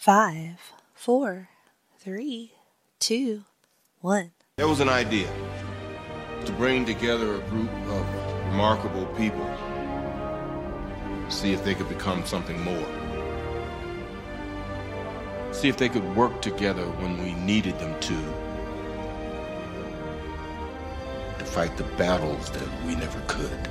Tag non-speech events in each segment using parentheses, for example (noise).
Five, four, three, two, one. There was an idea to bring together a group of remarkable people, see if they could become something more. See if they could work together when we needed them to. To fight the battles that we never could.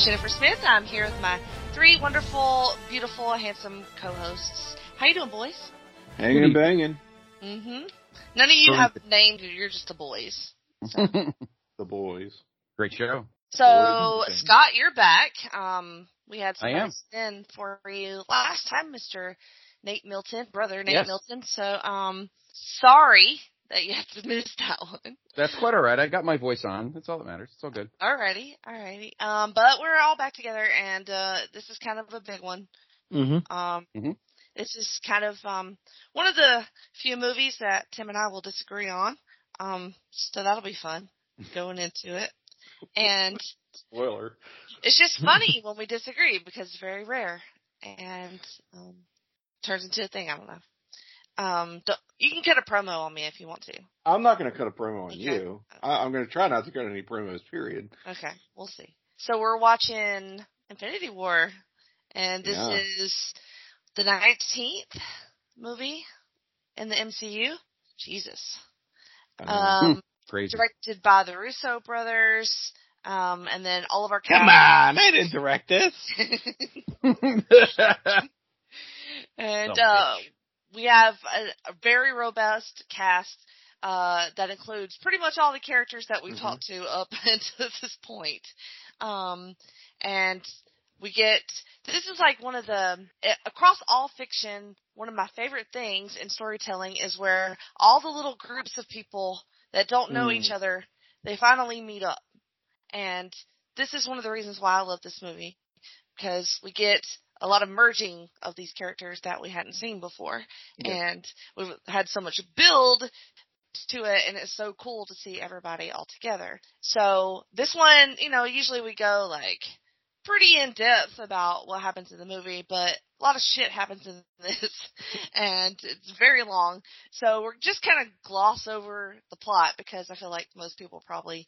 Is Jennifer Smith. I'm here with my three wonderful, beautiful, handsome co-hosts. How you doing, boys? Hanging and banging. Mm-hmm. None of you have named. You're just the boys. (laughs) The boys. Great show. So, Boys. Scott, you're back. Um, we had some I in for you last time, Mr. Nate Milton, brother Nate Yes. Milton. So, um, sorry that you have to miss that one. That's quite all right. I got my voice on. That's all that matters. It's all good. All Alrighty, alrighty. Um, but we're all back together, and uh, this is kind of a big one. Mm-hmm. Um, Mhm. this is kind of um one of the few movies that Tim and I will disagree on. Um, so that'll be fun going into it, and Spoiler. it's just funny (laughs) when we disagree because it's very rare and um, turns into a thing. I don't know. Um, you can cut a promo on me if you want to. I'm not going to cut a promo on Okay. you. I, I'm going to try not to cut any promos, period. Okay, we'll see. So we're watching Infinity War, and this Yeah. is the 19th movie in the MCU. Jesus. Um, (laughs) Crazy. directed by the Russo brothers, um, and then all of our Come on, I didn't direct this. (laughs) (laughs) and uh. We have a, a very robust cast uh, that includes pretty much all the characters that we've Mhm. talked to up (laughs) until this point. Um, and we get this is like one of the eh, across all fiction. One of my favorite things in storytelling is where all the little groups of people that don't know Mm. each other they finally meet up, and this is one of the reasons why I love this movie because we get a lot of merging of these characters that we hadn't seen before, Yeah. and we've had so much build to it, and it's so cool to see everybody all together. So this one, you know, usually we go like pretty in depth about what happens in the movie, but a lot of shit happens in (laughs) this, and it's very long. So we're just kind of gloss over the plot because I feel like most people probably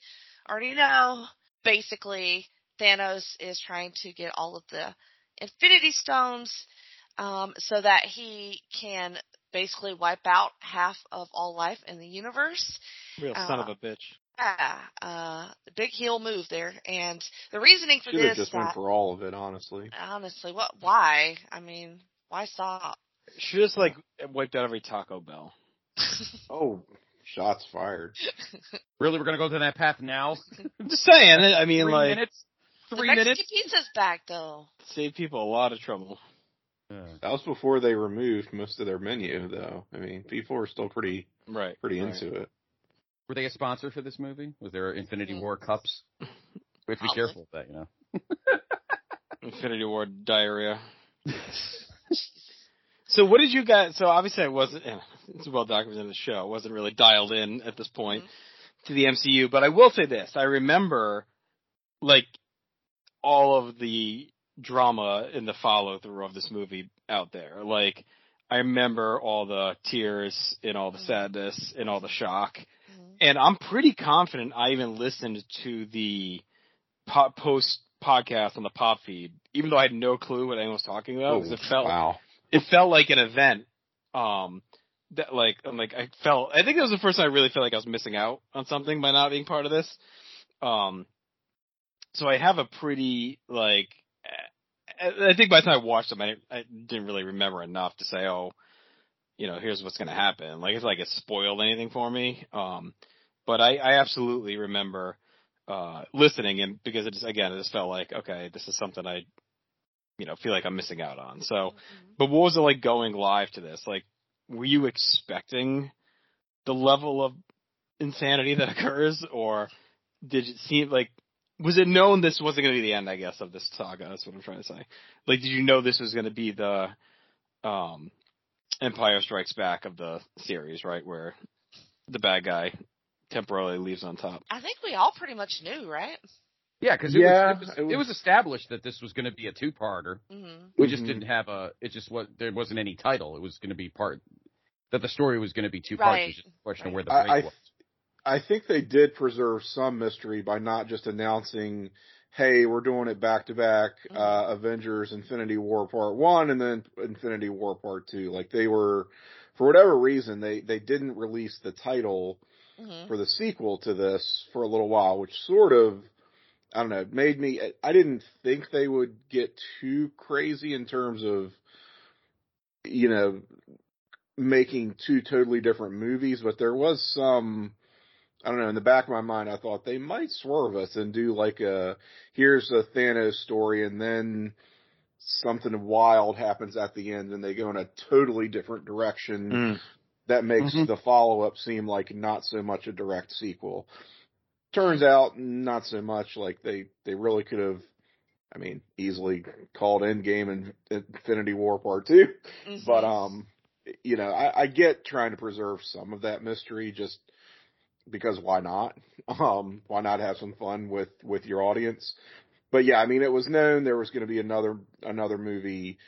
already know. Basically, Thanos is trying to get all of the Infinity Stones um, so that he can basically wipe out half of all life in the universe. Real son of a bitch. Yeah, uh, the big heel move there, and the reasoning for Should have this. just went for all of it, honestly. honestly, what? Why? I mean, why stop? She just like wiped out every Taco Bell. (laughs) Oh, shots fired. (laughs) really, we're gonna go to that path now? (laughs) I'm just saying. I mean, Three like minutes. The Three Mexican minutes. pizza's back though. save people a lot of trouble. Yeah. That was before they removed most of their menu, though. I mean, people were still pretty, Right. pretty right. into it. Were they a sponsor for this movie? Was there Infinity. War cups? (laughs) We have to be Probably. careful with that, you know. (laughs) Infinity War diarrhea. (laughs) So what did you guys? So obviously I wasn't. eh, It's well documented in the show. I wasn't really dialed in at this point to the MCU, but I will say this: I remember, like, all of the drama in the follow through of this movie out there. Like, I remember all the tears and all the Mhm. sadness and all the shock. Mhm. And I'm pretty confident I even listened to the po- post podcast on the pop feed, even though I had no clue what anyone was talking about. Oh, 'cause it felt wow. it felt like an event. Um, that like I'm like I felt. I think it was the first time I really felt like I was missing out on something by not being part of this. Um, so I have a pretty like I think by the time I watched them, I didn't, I didn't really remember enough to say, oh, you know, here's what's going to happen. Like it's like it spoiled anything for me. Um, but I, I absolutely remember uh listening and because it just again it just felt like okay, this is something I, you know, feel like I'm missing out on. So, but what was it like going live to this? Like, were you expecting the level of insanity that (laughs) occurs, or did it seem like was it known this wasn't going to be the end? I guess of this saga. That's what I'm trying to say. Like, did you know this was going to be the um Empire Strikes Back of the series, right? Where the bad guy temporarily leaves on top. I think we all pretty much knew, right? Yeah, because it, Yeah, was, it, was, it it was- was established that this was going to be a two-parter. Mm-hmm. We just Mhm. didn't have a. It just was there wasn't any title. It was going to be part that the story was going to be two parts. It was just a question of where the break I was. I think they did preserve some mystery by not just announcing, "Hey, we're doing it back to back, uh Avengers: Infinity War Part One, and then Infinity War Part Two. Like they were, for whatever reason, they they didn't release the title Mm-hmm. for the sequel to this for a little while, which sort of, I don't know, made me. I didn't think they would get too crazy in terms of, you know, making two totally different movies, but there was some. I don't know. In the back of my mind, I thought they might swerve us and do like a here's a Thanos story, and then something wild happens at the end, and they go in a totally different direction that makes Mhm. the follow up seem like not so much a direct sequel. Turns out not so much. Like they they really could have, I mean, easily called Endgame and Infinity War Part 2 Mm-hmm. But um, you know, I, I get trying to preserve some of that mystery just because why not? (laughs) Um, why not have some fun with with your audience? But yeah, I mean, it was known there was going to be another another movie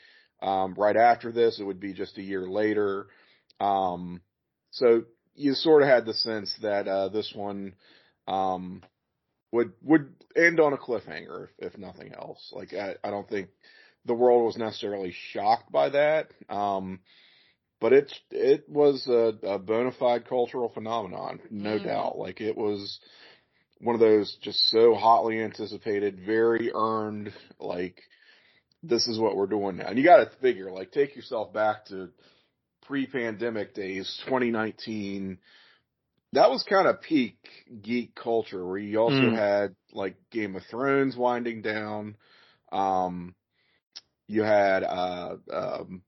um, right after this. It would be just a year later. Um, so you sort of had the sense that uh, this one um, would would end on a cliffhanger, if, if nothing else. Like I, I don't think the world was necessarily shocked by that, um, but it it was a, a bona fide cultural phenomenon, no Mhm. doubt. Like it was one of those just so hotly anticipated, very earned. Like this is what we're doing now, and you got to figure like take yourself back to pre-pandemic days, 2019. That was kind of peak geek culture where you also Mm. had like Game of Thrones winding down. Um, you had, uh, um,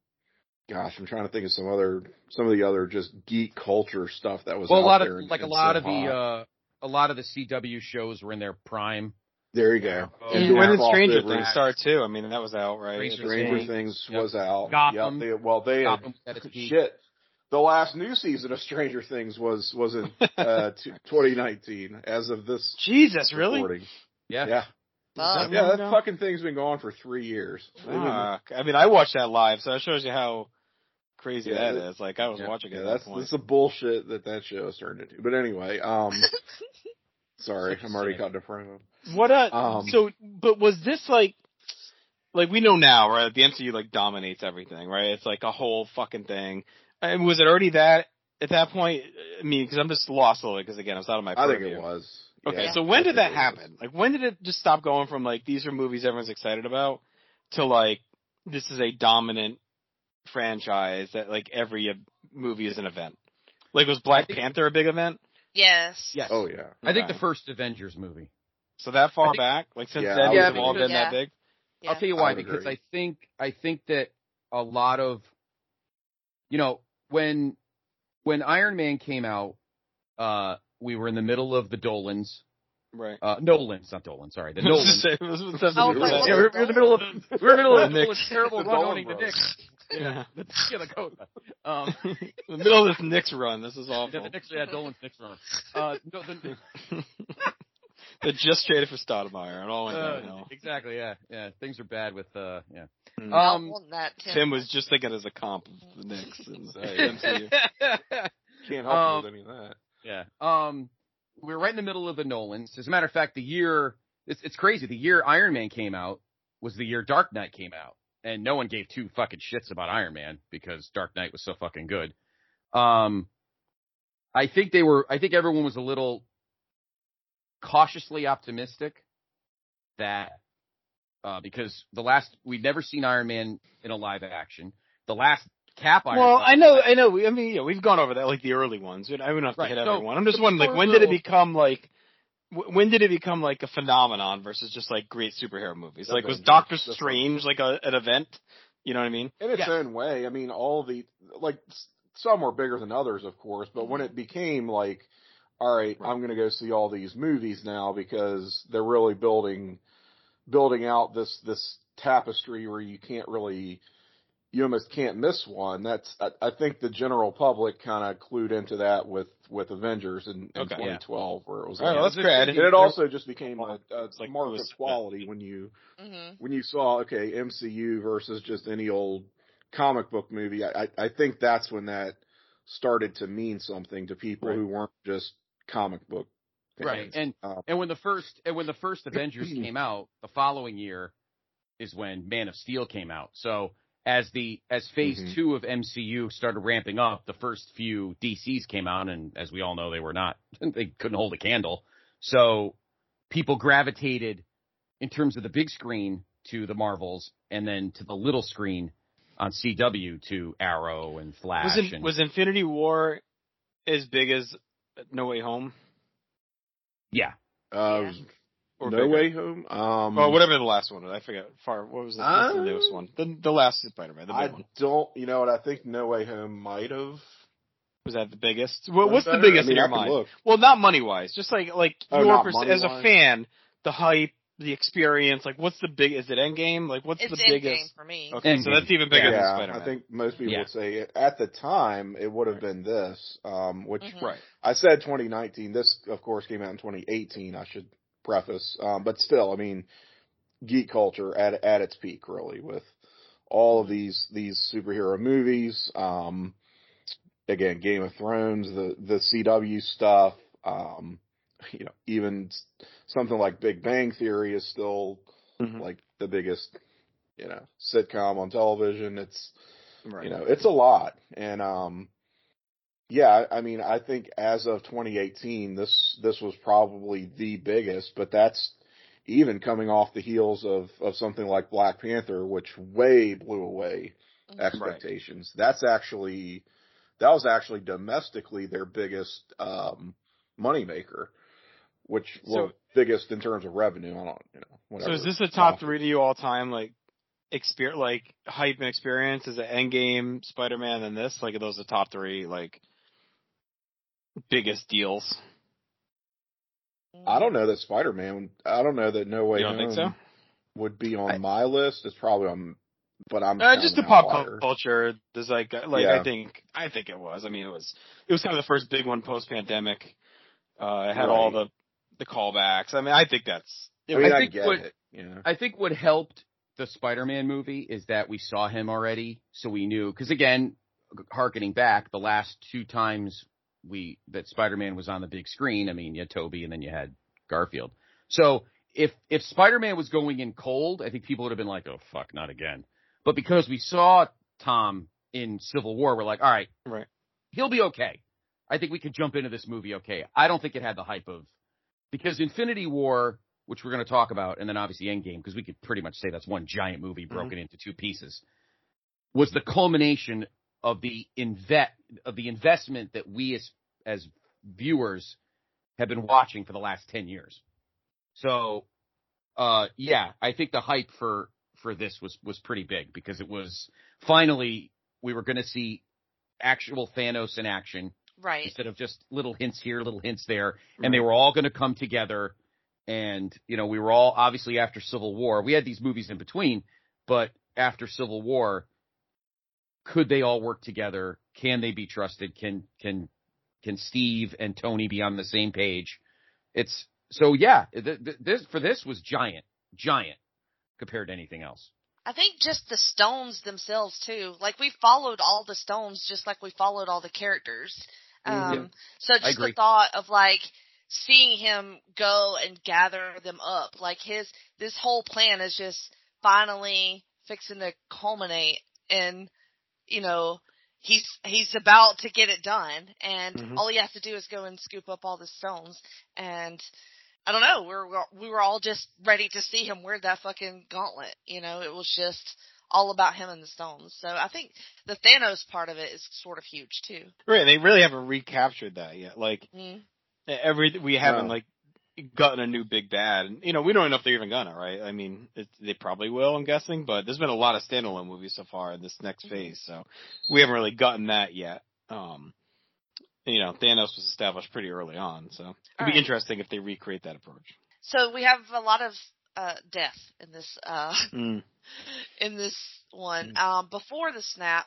gosh, I'm trying to think of some other, some of the other just geek culture stuff that was Well, a out lot there of and- like a lot so of the uh, a lot of the CW shows were in their prime. there you go. Oh, And Yeah. when did Stranger Things start too? I mean, that was out, right? Stranger Stranger Things. Things Yep. was out. Gotham. Yep, they, well, they Gotham at its peak. shit. The last new season of Stranger Things was was in (laughs) uh, t- 2019 as of this Jesus, really? Yeah. Yeah, Fuck. yeah, that now? fucking thing's been going for three years. They've been- I mean, I watched that live, so that shows you how crazy Yeah, that is. Like, I was yeah, watching it yeah, that's that that's the bullshit that that show has turned into. But anyway, um, (laughs) sorry, I'm already caught promo. What uh Um, so but was this like like we know now, right? The MCU like dominates everything, right? It's like a whole fucking thing. And was it already that at that point? I mean, because I'm just lost a little because again, I was out of my. I think it was. Okay, Yeah, so when did that happen? was. Like, when did it just stop going from like these are movies everyone's excited about to like this is a dominant franchise that like every uh, movie is an event? Like, was Black think- Panther a big event? Yes. Yes. Oh yeah. I think Okay. the first Avengers movie. So that far think- back, like since Yeah, then, I these have all been Yeah. that big. Yeah. I'll tell you why would because agree. I think I think that a lot of you know when when Iron Man came out, uh, we were in the middle of the Dolans. Right. Uh, Nolans, not Dolan. Sorry, the (laughs) I was Nolans. gonna say, it was- it was something Oh, to do my with God. that. yeah, we're, we're in the middle of we're in the middle of The the terrible The run owning the. Knicks. Yeah. The, yeah, the Dakota. Um, (laughs) in the middle of this Knicks run. This is (laughs) yeah, the Knicks, yeah, Dolan's Knicks run. Uh, no, the, (laughs) they just traded for Stoudemire and all went uh, downhill. exactly, yeah, yeah. Things are bad with, uh, yeah. Mm. Um, that Tim. Tim was just thinking as a comp of the Knicks and the MCU. Can't help Um, with any of that. Yeah. Um, we were right in the middle of the Nolans. As a matter of fact, the year it's it's crazy. The year Iron Man came out was the year Dark Knight came out, and no one gave two fucking shits about Iron Man because Dark Knight was so fucking good. Um, I think they were. I think everyone was a little cautiously optimistic that uh, because the last we'd never seen Iron Man in a live action. The last Cap Iron. Well, Man- I know, I know. I mean, yeah, we've gone over that, like the early ones. I wouldn't have to Right, hit so- everyone. I'm just wondering, like, when did it become like, when did it become like a phenomenon versus just like great superhero movies? Like, was Doctor Strange like a, an event? You know what I mean? in its Yeah. own way. I mean, all the like some were bigger than others, of course, but when mm-hmm. it became like, all right, Right. I'm going to go see all these movies now because they're really building building out this this tapestry where you can't really you almost can't miss one. That's I, I think the general public kind of clued into that with with Avengers in, in Okay. Yeah. 2012, where it was. Like- well, that's Yeah, great. and it also just became a, a like mark it of was- quality when you hmm when you saw okay MCU versus just any old comic book movie, I I I think that's when that started to mean something to people Right. who weren't just comic book fans. right, and Um, and when the first and when the first (clears throat) Avengers came out, the following year is when Man of Steel came out. So as the as Phase Mhm. two of MCU started ramping up, the first few DCs came out, and as we all know, they were not (laughs) they couldn't hold a candle. So people gravitated in terms of the big screen to the Marvels, and then to the little screen on CW to Arrow and Flash. Was it, and, was Infinity War as big as No Way Home? yeah, uh, Yeah. Or No bigger? Way Home. Um, Well, whatever the last one was, I forget. Far. What was the, what's the newest one? The the last Spider-Man, the I one. don't. You know what? I think No Way Home might have. Was that the biggest? What, Was what's the biggest I mean, in your mind? Look. Well, not money wise, just like like Oh, your pers- as a fan, the hype, the experience. Like, what's the big? Is it Endgame? Like, what's It's the Endgame biggest? for me. Okay, so that's even bigger than Yeah, Spider-Man. I think most people Yeah. would say it, at the time it would have been this, um, which Mhm. right. I said 2019. This, of course, came out in 2018. I should preface, um, but still, I mean, geek culture at at its peak, really, with all of these these superhero movies. Um, again, Game of Thrones, the the CW stuff. Um, (laughs) you know, even something like Big Bang Theory is still Mhm. like the biggest, you know, sitcom on television. It's Right. you know, it's a lot. And um yeah, I mean, I think as of 2018, this this was probably the biggest, but that's even coming off the heels of of something like Black Panther, which way blew away Mhm. expectations. That's actually that was actually domestically their biggest um moneymaker, which well So- biggest in terms of revenue. I don't you know So is this a top three to you all time? Like, exper like hype and experience? Is it Endgame, Spider-Man, and this? Like, are those the top three? Like, biggest deals? I don't know that Spider Man. I don't know that No Way You don't think Home so? would be on I- my list. It's probably on, but I'm Uh, just the pop outlier. culture. There's like, like Yeah. I think, I think it was. I mean, it was, it was kind of the first big one post pandemic. Uh, it had all the, the callbacks. I mean, I think that's. I mean, I I, think get what- it. You know, I think what helped the Spider-Man movie is that we saw him already, so we knew. Because again, harkening back, the last two times we that Spider-Man was on the big screen, I mean, you had Tobey and then you had Garfield. So if if Spider-Man was going in cold, I think people would have been like, "Oh fuck, not again." But because we saw Tom in Civil War, we're like, "All right, Right. he'll be okay." I think we could jump into this movie okay. I don't think it had the hype of because Infinity War, which we're going to talk about, and then obviously Endgame, because we could pretty much say that's one giant movie mm-hmm. broken into two pieces, was the culmination of the invet of the investment that we as as viewers have been watching for the last ten years. So, uh, yeah, I think the hype for for this was was pretty big because it was finally we were going to see actual Thanos in action Right. instead of just little hints here, little hints there, and they were all going to come together. And you know, we were all obviously after Civil War. We had these movies in between, but after Civil War, could they all work together? Can they be trusted? Can can can Steve and Tony be on the same page? It's so yeah. Th- th- this for this was giant, giant compared to anything else. I think just the stones themselves too. Like we followed all the stones just like we followed all the characters. Um so I just the thought of like seeing him go and gather them up. Like his this whole plan is just finally fixing to culminate and you know, he's he's about to get it done and Mhm. all he has to do is go and scoop up all the stones and I don't know. We were we were all just ready to see him wear that fucking gauntlet. You know, it was just all about him and the stones. So I think the Thanos part of it is sort of huge too. Right, they really haven't recaptured that yet. Like Mm. every we haven't No. like gotten a new big bad. And, you know, we don't know if they're even gonna, right? I mean, it, they probably will, I'm guessing. But there's been a lot of standalone movies so far in this next phase, so we haven't really gotten that yet. Um, you know, Thanos was established pretty early on, so it'd be Alright. interesting if they recreate that approach. So we have a lot of uh death in this uh Mm. (laughs) in this one. Um before the snap,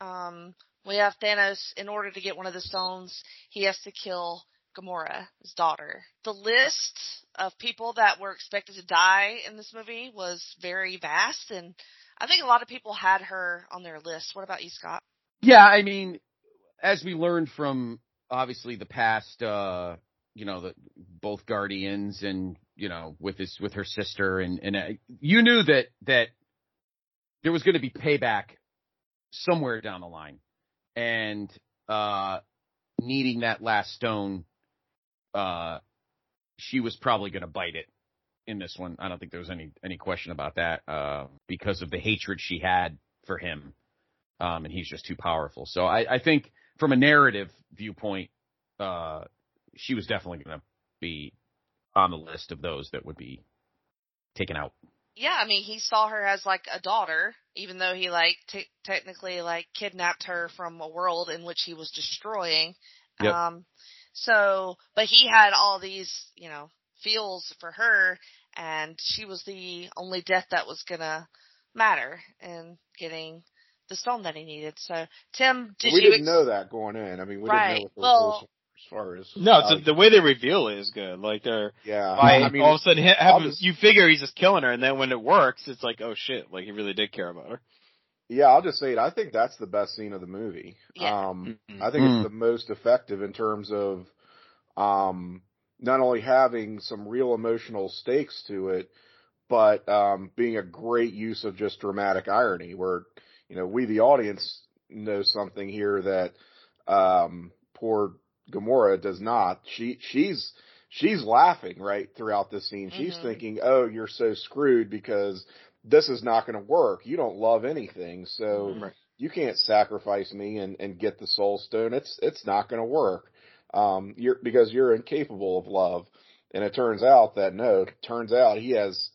um we have Thanos in order to get one of the stones, he has to kill Gamora, his daughter. The list of people that were expected to die in this movie was very vast and I think a lot of people had her on their list. What about you, Scott? Yeah, I mean, as we learned from obviously the past, uh, you know, the both Guardians and you know with his with her sister and and uh, you knew that that there was going to be payback somewhere down the line, and uh, needing that last stone, uh, she was probably going to bite it in this one. I don't think there was any any question about that uh, because of the hatred she had for him um, and he's just too powerful. So I, I think from a narrative viewpoint, uh, she was definitely going to be on the list of those that would be taken out. Yeah, I mean, he saw her as like a daughter, even though he like t- technically like kidnapped her from a world in which he was destroying. Yep. Um, so, but he had all these, you know, feels for her, and she was the only death that was gonna matter in getting the stone that he needed. So, Tim, did we you? didn't know that going in. I mean, we Right. didn't know what the Well- rules were as far as No, it's uh, how- the way they reveal it is good. Like they're yeah. by I mean, all of a sudden ha- I'll just- you figure he's just killing her, and then when it works, it's like, oh shit, like he really did care about her. Yeah, I'll just say it. I think that's the best scene of the movie. Yeah. Um, Mhm. I think Mm. it's the most effective in terms of um, not only having some real emotional stakes to it, but um, being a great use of just dramatic irony, where you know we the audience know something here that um, poor Gamora does not. She she's she's laughing right throughout this scene. She's Mhm. thinking, "Oh, you're so screwed because this is not going to work. You don't love anything, so Mhm. Right. you can't sacrifice me and and get the soul stone. It's it's not going to work. Um, you're because you're incapable of love." And it turns out that no, it turns out he has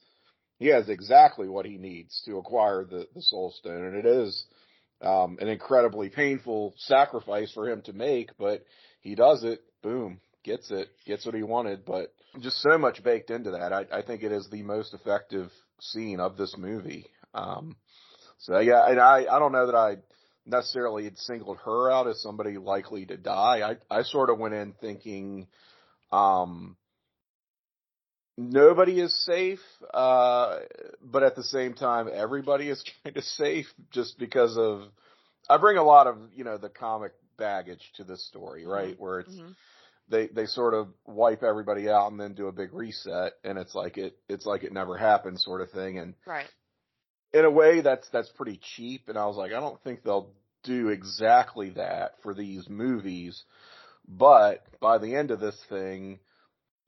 he has exactly what he needs to acquire the the soul stone, and it is um, an incredibly painful sacrifice for him to make, but he does it. Boom, gets it, gets what he wanted. But just so much baked into that. I, I think it is the most effective scene of this movie. Um, so yeah, and I I don't know that I necessarily had singled her out as somebody likely to die. I I sort of went in thinking, um, nobody is safe, uh, but at the same time, everybody is (laughs) kind of safe just because of, I bring a lot of, you know, the comic baggage to this story, right? Where it's, Mhm. They, they sort of wipe everybody out and then do a big reset and it's like it, it's like it never happened sort of thing. And Right. in a way that's, that's pretty cheap. And I was like, I don't think they'll do exactly that for these movies. But by the end of this thing,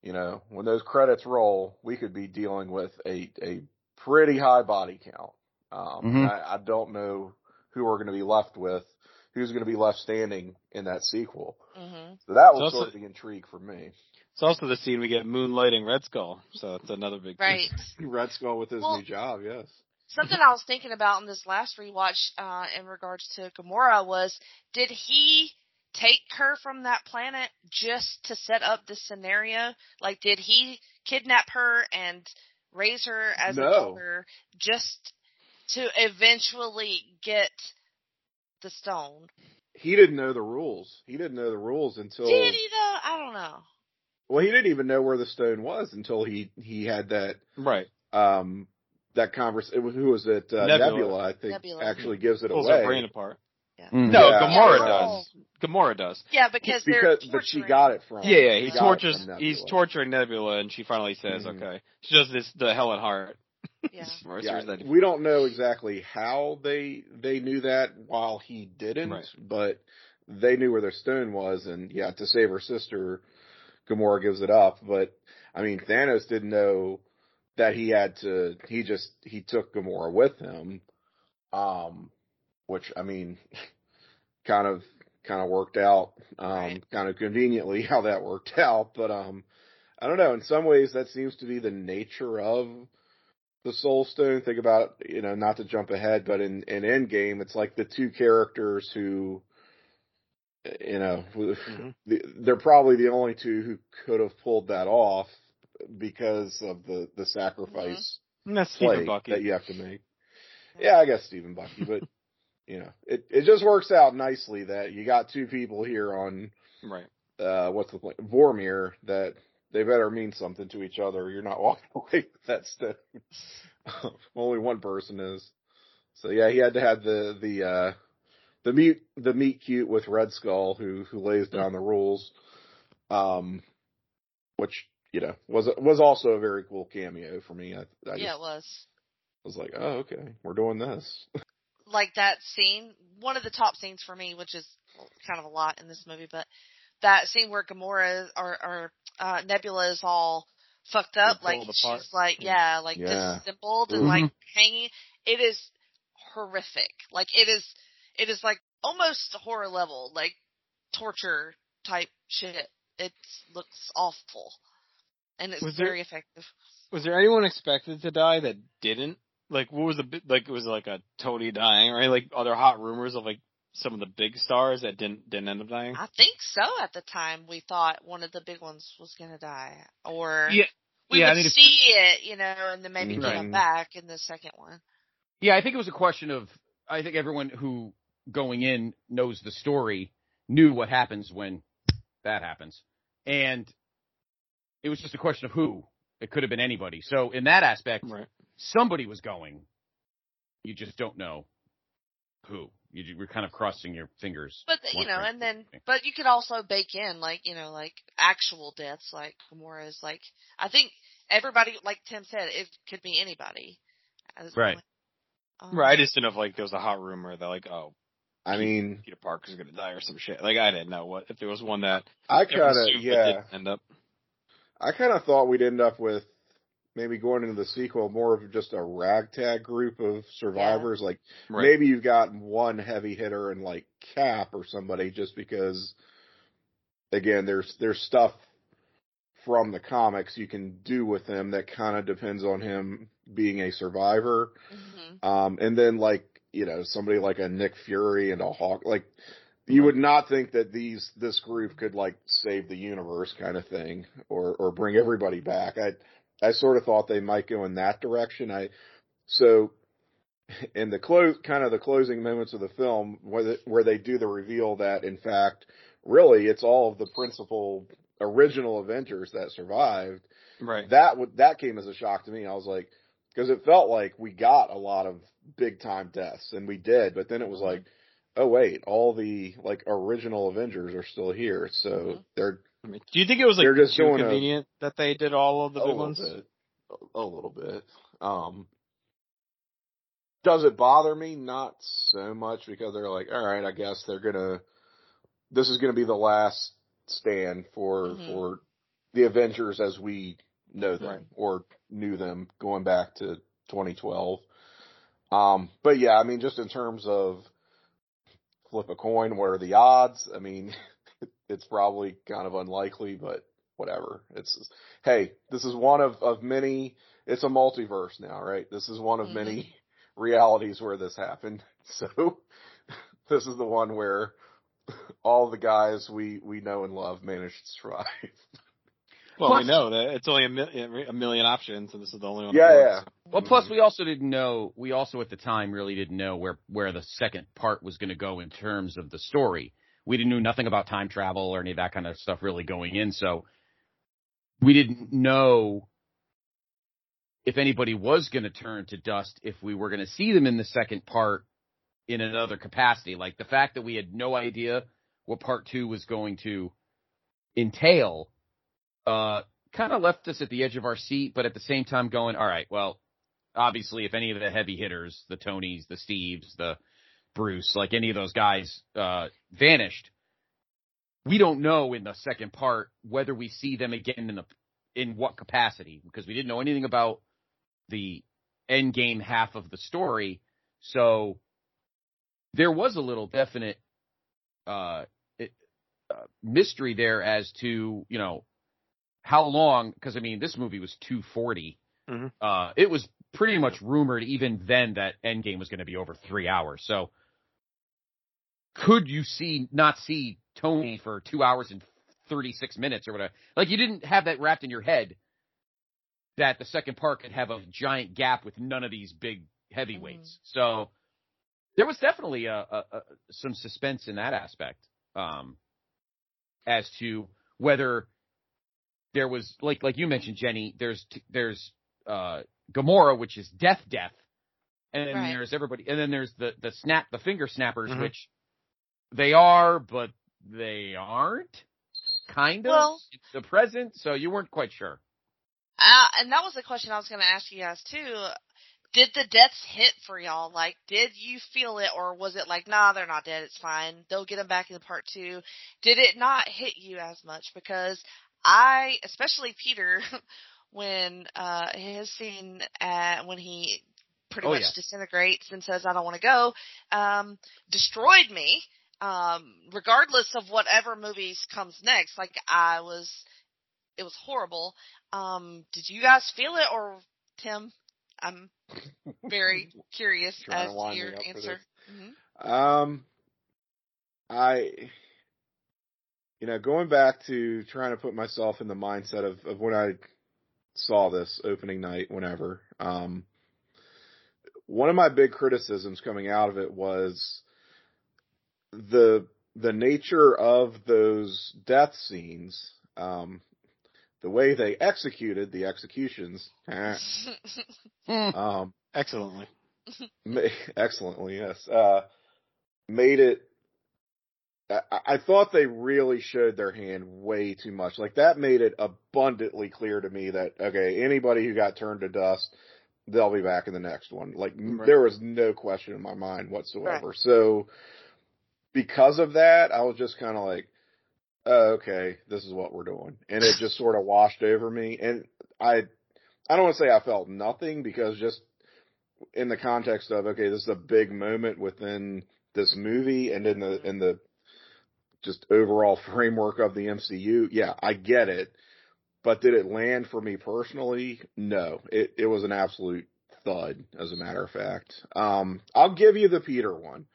you know, when those credits roll, we could be dealing with a, a pretty high body count. Um, Mhm. I, I don't know who we're going to be left with, who's going to be left standing in that sequel. hmm So that was also- sort of the intrigue for me. It's also the scene we get moonlighting Red Skull, so it's another big Right. (laughs) Red Skull with his Well- new job, yes. Something I was thinking about in this last rewatch, uh, in regards to Gamora was, did he take her from that planet just to set up this scenario? Like, did he kidnap her and raise her as a No. daughter just to eventually get the stone? He didn't know the rules. He didn't know the rules until Did he though? I don't know. well, he didn't even know where the stone was until he he had that Right. um that convers. It was, who was it? Uh, Nebula. Nebula, I think, Nebula. actually gives it Pulls away. her brain apart. Mm. No, Yeah. Gamora Yeah. does. Gamora does. Yeah, because they're because but she got it from. Yeah, yeah. He She got it tortures. He's torturing Nebula, and she finally says, Mhm. "Okay." She does this the Helen Heart. (laughs) Yeah. Yeah, is that- we don't know exactly how they they knew that while he didn't, Right. but they knew where their stone was, and yeah, to save her sister, Gamora gives it up. But I mean, Thanos didn't know that he had to. He just he took Gamora with him, um, which I mean, (laughs) kind of kind of worked out, um, Right. kind of conveniently (laughs) how that worked out. But um, I don't know. In some ways, that seems to be the nature of the Soul Stone. Think about you know, not to jump ahead, but in in Endgame, it's like the two characters who. You know, Mhm. they're probably the only two who could have pulled that off because of the the sacrifice And that's play Stephen Bucky. that you have to make. Yeah, I guess Stephen Bucky, but (laughs) you know, it it just works out nicely that you got two people here on Right. uh what's the point Vormir that they better mean something to each other. You're not (laughs) walking away with that stone. (laughs) Only one person is. So yeah, he had to have the the uh the meet the meet cute with Red Skull who who lays down the rules. Um which, you know, was was also a very cool cameo for me. I, I yeah, just it was. I was like, oh, okay, we're doing this. (laughs) like that scene, one of the top scenes for me, which is kind of a lot in this movie, but that scene where Gamora or, or uh, Nebula is all fucked up, Yeah, like pulled apart. she's like, yeah, like Yeah. disassembled and Mhm. like hanging. It is horrific. Like it is, it is like almost horror level, like torture type shit. It looks awful, and it's Was there- very effective. Was there anyone expected to die that didn't? Like, what was the bit? Like, it was like a Tony dying, right? Like, are there hot rumors of like some of the big stars that didn't didn't end up dying? I think so. At the time, we thought one of the big ones was gonna die, or Yeah, we yeah, I would mean, if- see it, you know, and then maybe Right. come back in the second one. Yeah, I think it was a question of I think everyone who going in knows the story knew what happens when that happens. And it was just a question of who. It could have been anybody. So in that aspect, Right. somebody was going. You just don't know who. You, you were kind of crossing your fingers. But you know, and then, but you could also bake in like you know, like actual deaths, like Gamora's. Like I think everybody, like Tim said, it could be anybody. As- Right. Um, Right. I just didn't know if like there was a hot rumor that like, oh, I mean, Peter Parker's gonna die or some shit. Like, I didn't know what if there was one that I kind of yeah, end up. I kind of thought we'd end up with maybe going into the sequel more of just a ragtag group of survivors. Like Right. maybe you've got one heavy hitter and like Cap or somebody just because again there's there's stuff from the comics you can do with him that kind of depends on him being a survivor. mhm. Um, and then like, you know, somebody like a Nick Fury and a Hawk, like you would not think that these, this group could like save the universe kind of thing or, or bring everybody back. I, I sort of thought they might go in that direction. I, so in the close, kind of the closing moments of the film where, the, where they do the reveal that in fact, really it's all of the principal original Avengers that survived Right. that would that came as a shock to me. I was like, because it felt like we got a lot of big time deaths, and we did, but then it was like, oh wait, all the like original Avengers are still here, so Mhm. they're I mean, do you think it was like They're just too doing a- convenient that they did all of the big ones? bit, a, little bit. Um, does it bother me? Not so much because they're like, all right, I guess they're gonna. This is gonna be the last stand for Mhm. for the Avengers as we know them Right. or knew them going back to 2012. Um, but yeah, I mean, just in terms of flip a coin, what are the odds? I mean, (laughs) it's probably kind of unlikely, but whatever. It's hey, this is one of of many. It's a multiverse now, right? This is one of Mhm. many realities where this happened. (laughs) So this is the one where all the guys we we know and love managed to survive. (laughs) Well, Plus- we know that it's only a, mil- a million options, and this is the only one. Yeah, yeah. Well, plus we also didn't know. We also at the time really didn't know where where the second part was going to go in terms of the story. We didn't know nothing about time travel or any of that kind of stuff really going in. So we didn't know if anybody was going to turn to dust. If we were going to see them in the second part in another capacity, like the fact that we had no idea what part two was going to entail, uh, kind of left us at the edge of our seat. But at the same time, going, all right, well obviously if any of the heavy hitters, the Tonys, the Steves, the Bruce, like any of those guys, uh, vanished, we don't know in the second part whether we see them again in the in what capacity because we didn't know anything about the end game half of the story. So there was a little definite uh, it, uh, mystery there as to you know how long because I mean this movie was 240. Mhm. Uh, it was pretty much rumored even then that Endgame was going to be over three hours. So could you see not see Tony for two hours and 36 minutes or whatever? Like you didn't have that wrapped in your head that the second part could have a giant gap with none of these big heavyweights. So there was definitely a, a, a some suspense in that aspect um, as to whether there was like like you mentioned, Jenny. There's t- there's uh, Gamora, which is death, death, and then Right. there's everybody, and then there's the the snap, the finger snappers, Mhm. which they are, but they aren't. Kind of. Well- it's the present, so you weren't quite sure. Uh, and that was the question I was going to ask you guys too. Did the deaths hit for y'all? Like, did you feel it, or was it like, nah, they're not dead. It's fine. They'll get them back in the part two. Did it not hit you as much? Because I, especially Peter, (laughs) when uh his scene at when he pretty Oh, much yeah. disintegrates and says, "I don't want to go," um, destroyed me. Um, regardless of whatever movies comes next, like I was, it was horrible. Um, did you guys feel it or Tim? I'm very (laughs) curious as to your answer. this. hmm Um, I, you know, going back to trying to put myself in the mindset of, of when I saw this opening night, whenever, um, one of my big criticisms coming out of it was the, the nature of those death scenes, um, the way they executed the executions, eh, (laughs) um, Excellently. (laughs) Ma- excellently, yes. Uh, made it. I, I thought they really showed their hand way too much. Like that made it abundantly clear to me that okay, anybody who got turned to dust, they'll be back in the next one. Like Right. there was no question in my mind whatsoever. So because of that, I was just kind of like, oh, okay, this is what we're doing, and it just sort of washed over me. And I, I don't want to say I felt nothing because just in the context of okay, this is a big moment within this movie and in the in the just overall (laughs) framework of the MCU. Yeah, I get it. But did it land for me personally? No. It it was an absolute thud, as a matter of fact. Um I'll give you the Peter one.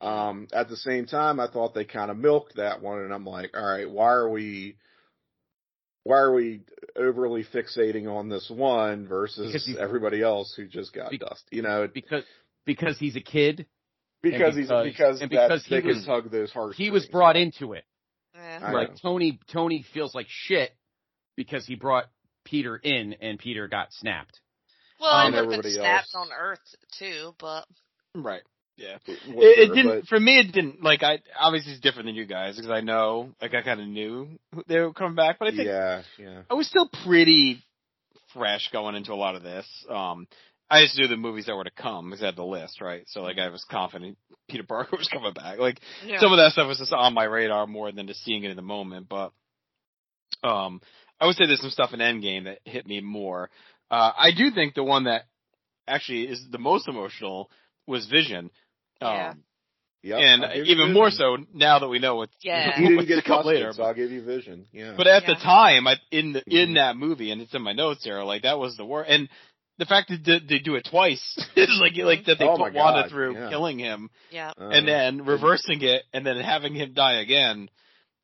Um at the same time I thought they kind of milked that one and I'm like, all right, why are we why are we overly fixating on this one versus everybody else who just got Be- dust? You know, Because because he's a kid, because, because- he's because and that because he was- tug those heartstrings. he was brought into it. Yeah. Like know. Tony Tony feels like shit because he brought Peter in and Peter got snapped. Well, Um, it would have been everybody snapped else. on Earth too, but Right. Yeah. Well, It, it didn't but- for me. It didn't like I obviously it's different than you guys because I know like I kind of knew they were coming back, but I think yeah, yeah. I was still pretty fresh going into a lot of this. Um, I just knew the movies that were to come because I had the list, right? So like I was confident Peter Parker (laughs) was coming back. Like yeah. some of that stuff was just on my radar more than just seeing it in the moment. But um, I would say there's some stuff in Endgame that hit me more. Uh, I do think the one that actually is the most emotional was Vision. Um, Yeah. Yep, and I'll give you even more so now that we know what Yeah. (laughs) He didn't get to come later. so I'll give you Vision. Yeah. But at the time, I, in the, in Mhm. that movie, and it's in my notes there, like that was the worst. And the fact that they, they do it twice (laughs) is like like that they Oh put my Wanda God, through yeah. killing him, yeah. Uh, and then reversing it, and then having him die again.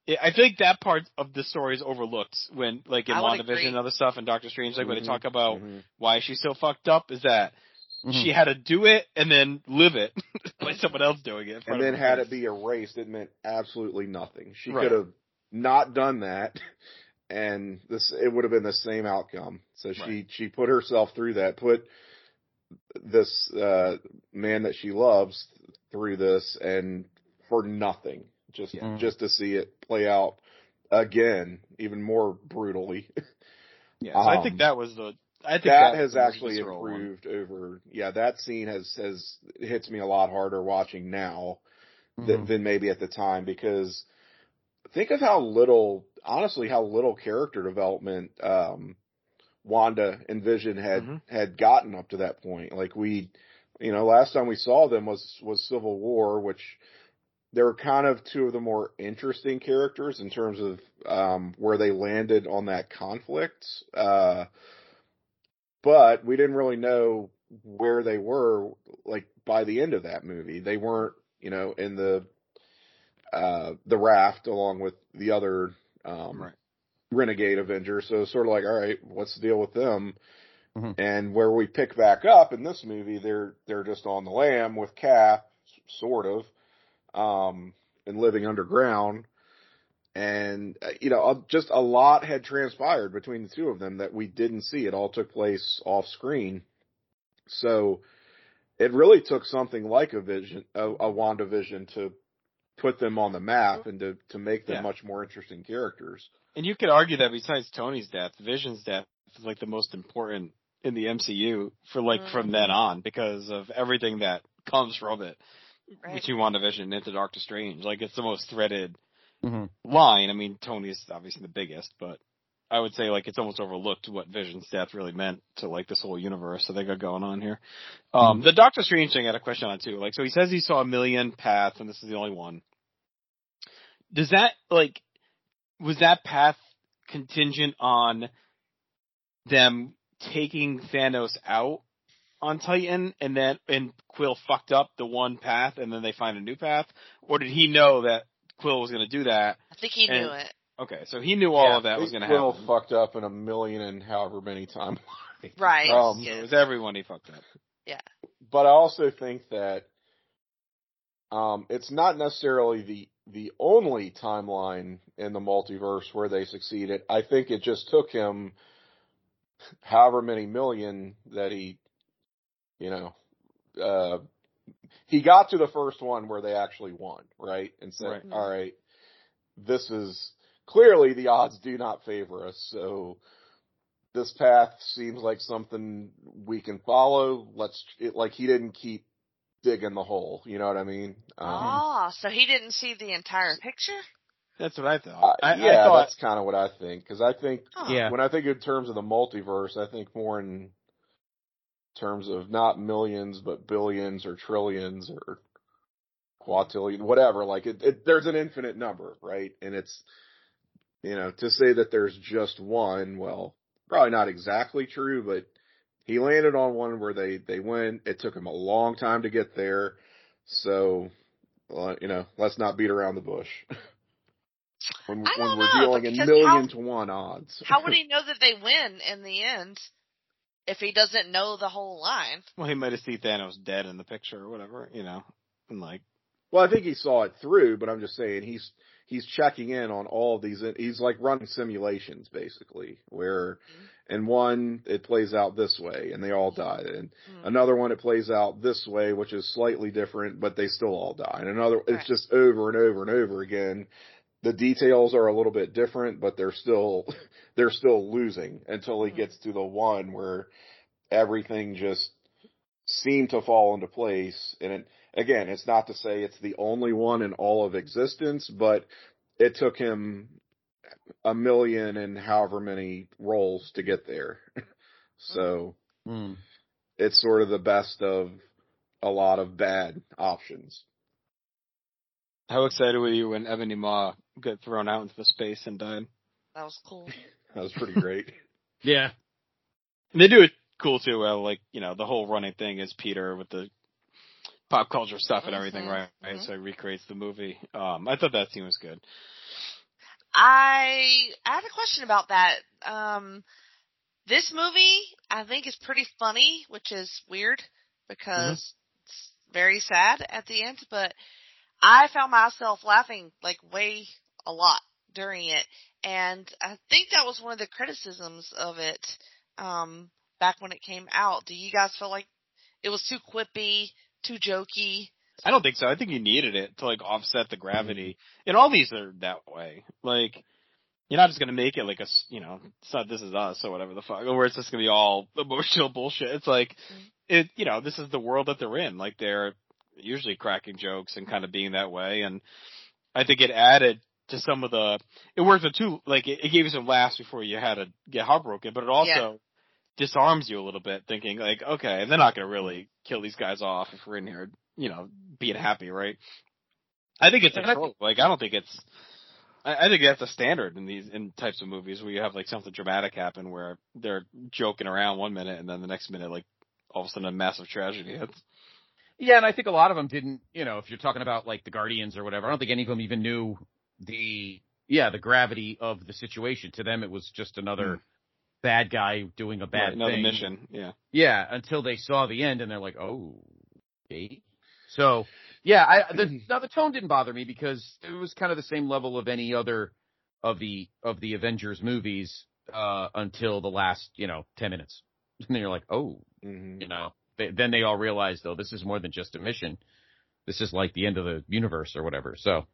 I- I think that part of the story is overlooked when, like in I would WandaVision agree. and other stuff, and Doctor Strange, like when they Mhm, talk about mhm. why she's so fucked up, is that Mm-hmm. she had to do it and then live it (laughs) like someone else doing it, and then had face. it be erased, it meant absolutely nothing. She Right. could have not done that, (laughs) and this it would have been the same outcome. So she Right. she put herself through that, put this uh man that she loves through this, and for nothing, just Yeah. just to see it play out again, even more brutally. (laughs) Yeah, so I think um, that was the. I think that that has was the most actually visceral one. improved over. Yeah, that scene has has hits me a lot harder watching now Mhm. than, than maybe at the time because think of how little, honestly, how little character development um, Wanda and Vision had Mhm. had gotten up to that point. Like we, you know, last time we saw them was was Civil War, which they were kind of two of the more interesting characters in terms of um, where they landed on that conflict. Uh, but we didn't really know where they were like by the end of that movie. They weren't, you know, in the uh the raft along with the other um Right. renegade Avengers. So it's sort of like, all right, what's the deal with them? Mhm. And where we pick back up in this movie, they're they're just on the lam with Cap, sort of, um, and living underground. And uh, you know, uh, just a lot had transpired between the two of them that we didn't see. It all took place off screen. So it really took something like a vision, a, a WandaVision to put them on the map and to, to make them Yeah. much more interesting characters. And you could argue that besides Tony's death, Vision's death is like the most important in the MCU for like from then on because of everything that comes from it. Right. Between WandaVision and Into Doctor Strange. Like it's the most threaded Mhm. line. I mean, Tony's obviously the biggest, but I would say like it's almost overlooked what Vision's death really meant to like this whole universe that they got going on here. Um, the Doctor Strange thing I had a question on too. Like, so he says he saw a million paths and this is the only one. Does that like, was that path contingent on them taking Thanos out on Titan and then, and Quill fucked up the one path and then they find a new path? Or did he know that Quill was going to do that I think he knew it. Okay, so he knew all Yeah, of that was going to happen. Quill fucked up in a million and however many timelines. Right. Um, So Yeah. it was everyone he fucked up. Yeah. But I also think that um, it's not necessarily the the only timeline in the multiverse where they succeeded. I think it just took him however many million that he, you know, uh, he got to the first one where they actually won, right? And said, Right. "All right, this is clearly the odds do not favor us, so." This path seems like something we can follow. Let's it, like he didn't keep digging the hole. You know what I mean? Um, Ah, so he didn't see the entire picture? That's what I thought. uh, I, yeah, I thought, that's kind of what I think. Because I think Huh. Yeah. when I think in terms of the multiverse, I think more in terms of not millions, but billions or trillions or quadrillion, whatever. Like it, it, there's an infinite number, right? And it's, you know, to say that there's just one, well, probably not exactly true, but he landed on one where they, they went. It took him a long time to get there. So, uh, you know, let's not beat around the bush. (laughs) when, when we're know, dealing in million how- to one odds. How would (laughs) he know that they win in the end if he doesn't know the whole line? well, he might have seen Thanos dead in the picture or whatever, you know, and like, Well, I think he saw it through, but I'm just saying he's he's checking in on all of these. He's like running simulations basically, where in one it plays out this way and they all die, and Hmm. another one it plays out this way, which is slightly different, but they still all die. And another, Right. it's just over and over and over again. The details are a little bit different, but they're still (laughs) they're still losing until he Mhm. gets to the one where everything just seemed to fall into place. And it, again, it's not to say it's the only one in all of existence, but it took him a million and however many rolls to get there. (laughs) so Mm. it's sort of the best of a lot of bad options. how excited were you when Ebony Maw got thrown out into the space and died? That was cool. (laughs) That was pretty great. (laughs) Yeah. And they do it cool too. Well, like you know, the whole running thing is Peter with the pop culture stuff and everything, Mhm, right? right? mhm. So he recreates the movie. Um, I thought that scene was good. I I had a question about that. Um, this movie I think is pretty funny, which is weird because it's very sad at the end. But I found myself laughing like way a lot during it, and I think that was one of the criticisms of it um, back when it came out. Do you guys feel like it was too quippy, too jokey? I don't think so. I think you needed it to like offset the gravity. And all these are that way. Like, you're not just gonna make it like a, s- you know, it's not this is us or whatever the fuck, where it's just gonna be all (laughs) emotional bullshit. It's like, it, you know, this is the world that they're in. Like they're usually cracking jokes and kind of being that way. And I think it added to some of the. It worked with two. Like it, it gave you some laughs before you had to get heartbroken, but it also disarms you a little bit, thinking like, okay, they're not gonna really kill these guys off if we're in here, you know, being happy, right? I think it's a trope. Like I don't think it's. I, I think that's a standard in these in types of movies where you have like something dramatic happen where they're joking around one minute and then the next minute like all of a sudden a massive tragedy hits. Yeah, and I think a lot of them didn't, you know, if you're talking about like the Guardians or whatever, I don't think any of them even knew the, yeah, the gravity of the situation. To them, it was just another bad guy doing a bad Right, another thing. mission. Yeah. Yeah, until they saw the end and they're like, oh, okay. So, yeah, I, the, now the tone didn't bother me because it was kind of the same level of any other of the, of the Avengers movies, uh, until the last, you know, 10 minutes. (laughs) And then you're like, oh, hmm you know, they, then they all realize though this is more than just a mission. This is like the end of the universe or whatever. So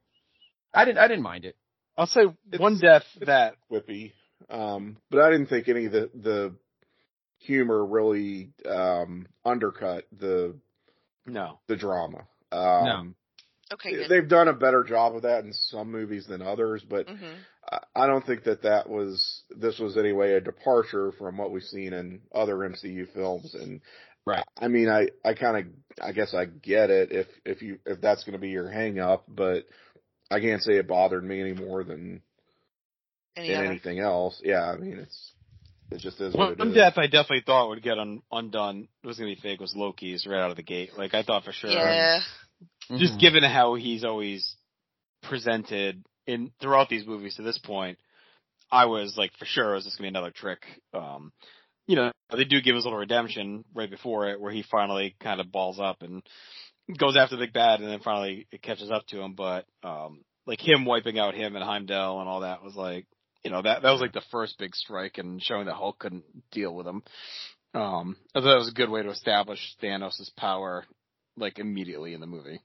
I didn't, I didn't mind it. I'll say It's- one death that Whippy. Um, but I didn't think any of the, the humor really, um, undercut the, no. the drama. Um, Okay, good. they've done a better job of that in some movies than others, but hmm I- I don't think that that was, this was anyway a departure from what we've seen in other MCU films. And Right. I mean, I, I kind of, I guess I get it if, if you, if that's going to be your hang up, but I can't say it bothered me any more than, Any than other? anything else. Yeah. I mean, it's, it just is what One it is. death I definitely thought would get un- undone it was gonna be fake was Loki's right out of the gate. Like I thought for sure. Yeah. Just Mhm. given how he's always presented in throughout these movies to this point, I was like for sure it was just gonna be another trick. Um you know, they do give us a little redemption right before it where he finally kind of balls up and goes after the big bad and then finally it catches up to him, but um like him wiping out him and Heimdall and all that was like you know, that that was like the first big strike and showing that Hulk couldn't deal with him. Um I thought that was a good way to establish Thanos' power like immediately in the movie.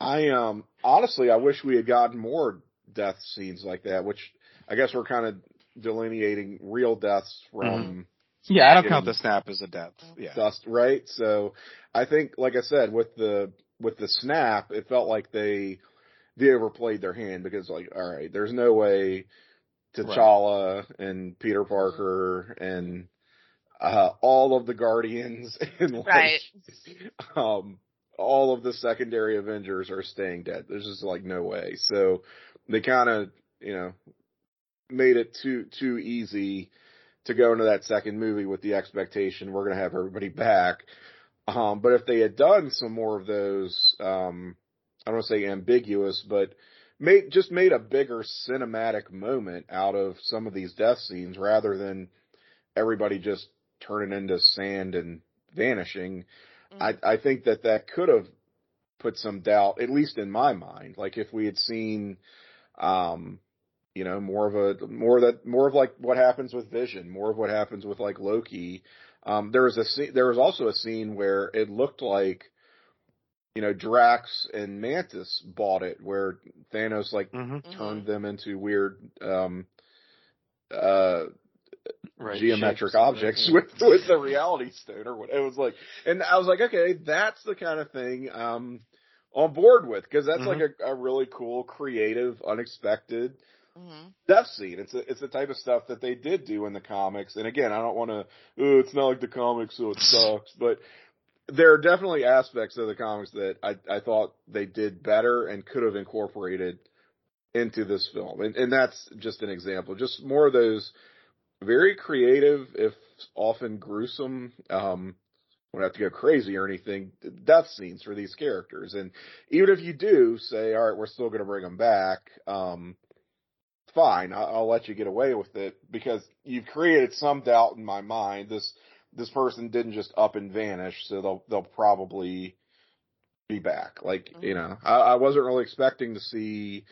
I um honestly I wish we had gotten more death scenes like that, which I guess we're kind of delineating real deaths from Yeah, I don't count the snap as a death. Yeah. dust, right? So I think, like I said, with the with the snap, it felt like they they overplayed their hand because, like, all right, there's no way T'Challa and Peter Parker and uh, all of the Guardians (laughs) and like, Right. um, all of the secondary Avengers are staying dead. There's just like no way. So they kind of, you know, made it too too easy to go into that second movie with the expectation we're going to have everybody back. Um, but if they had done some more of those, um, I don't want to say ambiguous, but made just made a bigger cinematic moment out of some of these death scenes rather than everybody just turning into sand and vanishing. Mm-hmm. I I think that that could have put some doubt, at least in my mind. Like if we had seen, um, you know, more of a more that more of like what happens with Vision, more of what happens with like Loki. Um, there was a scene, there was also a scene where it looked like, you know, Drax and Mantis bought it, where Thanos like Mm-hmm. turned them into weird, um, uh, Right. geometric Shapes. objects Yeah. with with the reality stone or what it was like and i was like okay that's the kind of thing um i'm on board with because that's like a, a really cool creative unexpected hmm death scene. It's a, it's the type of stuff that they did do in the comics. And again i don't want to oh, it's not like the comics so it (laughs) sucks. But there are definitely aspects of the comics that i i thought they did better and could have incorporated into this film. And and that's just an example. Just more of those very creative, if often gruesome. Um, don't have to go crazy or anything. Death scenes for these characters, and even if you do say, "All right, we're still going to bring them back," um, fine, I'll, I'll let you get away with it because you've created some doubt in my mind. This this person didn't just up and vanish, so they'll they'll probably be back. Like you know, I, I wasn't really expecting to see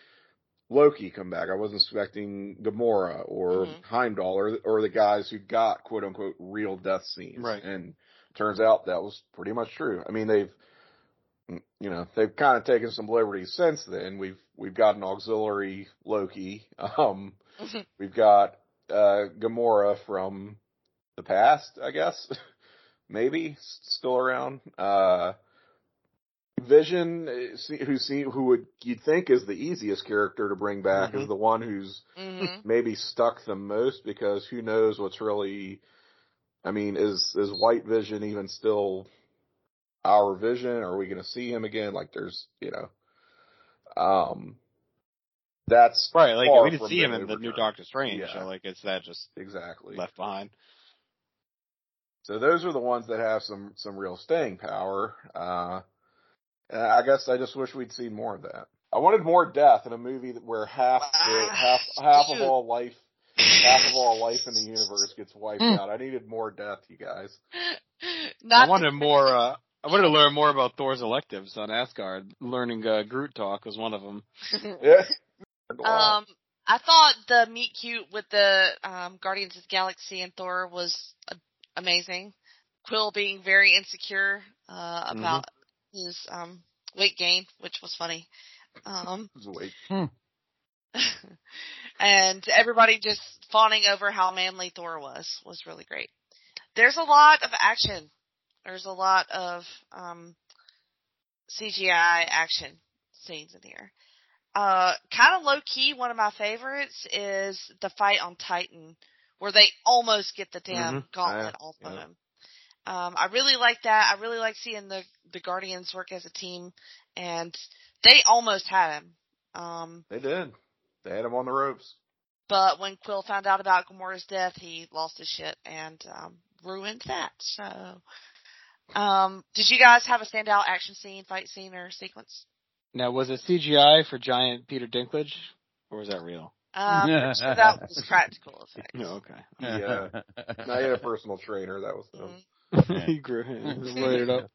Loki come back. I wasn't expecting Gamora or Mhm. Heimdall or or the guys who got quote unquote real death scenes. Right. And turns out that was pretty much true. I mean, they've you know they've kind of taken some liberties since then. We've we've got an auxiliary Loki. (laughs) Um, we've got uh Gamora from the past, I guess. (laughs) Maybe still around. Uh Vision, uh, who see who would you'd think is the easiest character to bring back Mhm. is the one who's hmm (laughs) maybe stuck the most because who knows what's really. I mean, is is White Vision even still our Vision? Are we going to see him again? Like, there's you know, um, that's Right, like we didn't see him in the new. Doctor Strange, Yeah. so like it's that just exactly left behind. So those are the ones that have some some real staying power. Uh, I guess I just wish we'd seen more of that. I wanted more death in a movie that where half the, Ah, half half of all life half of all life in the universe gets wiped Mm. out. I needed more death, you guys. Not I wanted more. uh I wanted to learn more about Thor's electives on Asgard. Learning uh, Groot talk was one of them. (laughs) Yeah. Um, I thought the meet cute with the um, Guardians of the Galaxy and Thor was uh, amazing. Quill being very insecure uh, about his um, weight gain, which was funny. Um, Wait. (laughs) and everybody just fawning over how manly Thor was was really great. There's a lot of action. There's a lot of um, CGI action scenes in here. Uh, kind of low key, one of my favorites is the fight on Titan, where they almost get the damn gauntlet Yeah, off of him. Um, I really like that. I really like seeing the the Guardians work as a team, and they almost had him. Um, They did. They had him on the ropes. but when Quill found out about Gamora's death, he lost his shit and um, ruined that. So, um, did you guys have a standout action scene, fight scene, or sequence? Now, was it CGI for giant Peter Dinklage, or was that real? Um, (laughs) sure that was practical effects. No, okay. (laughs) Yeah. And I had a personal trainer. That was him. Mhm. (laughs) he grew laid it up.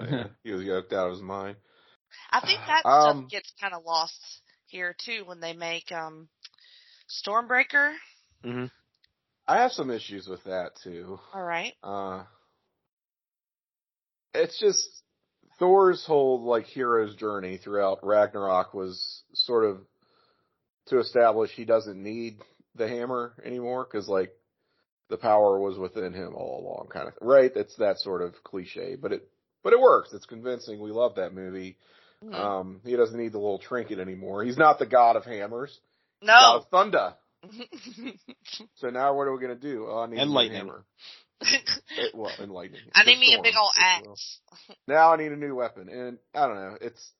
Yeah, he was yoked out of his mind. I think that (sighs) Um, stuff gets kind of lost here too when they make um, Stormbreaker. hmm I have some issues with that too. All right. Uh, it's just Thor's whole like hero's journey throughout Ragnarok was sort of to establish he doesn't need the hammer anymore because like the power was within him all along, kind of right. It's that sort of cliche, but it but it works. It's convincing. We love that movie. Mhm. Um, he doesn't need the little trinket anymore. He's not the god of hammers. He's God no. of thunder. (laughs) So now what are we gonna do? Oh, I need And a lightning. hammer. It, well, (laughs) and lightning. I need me a big old if you will. axe. Now I need a new weapon, and I don't know. It's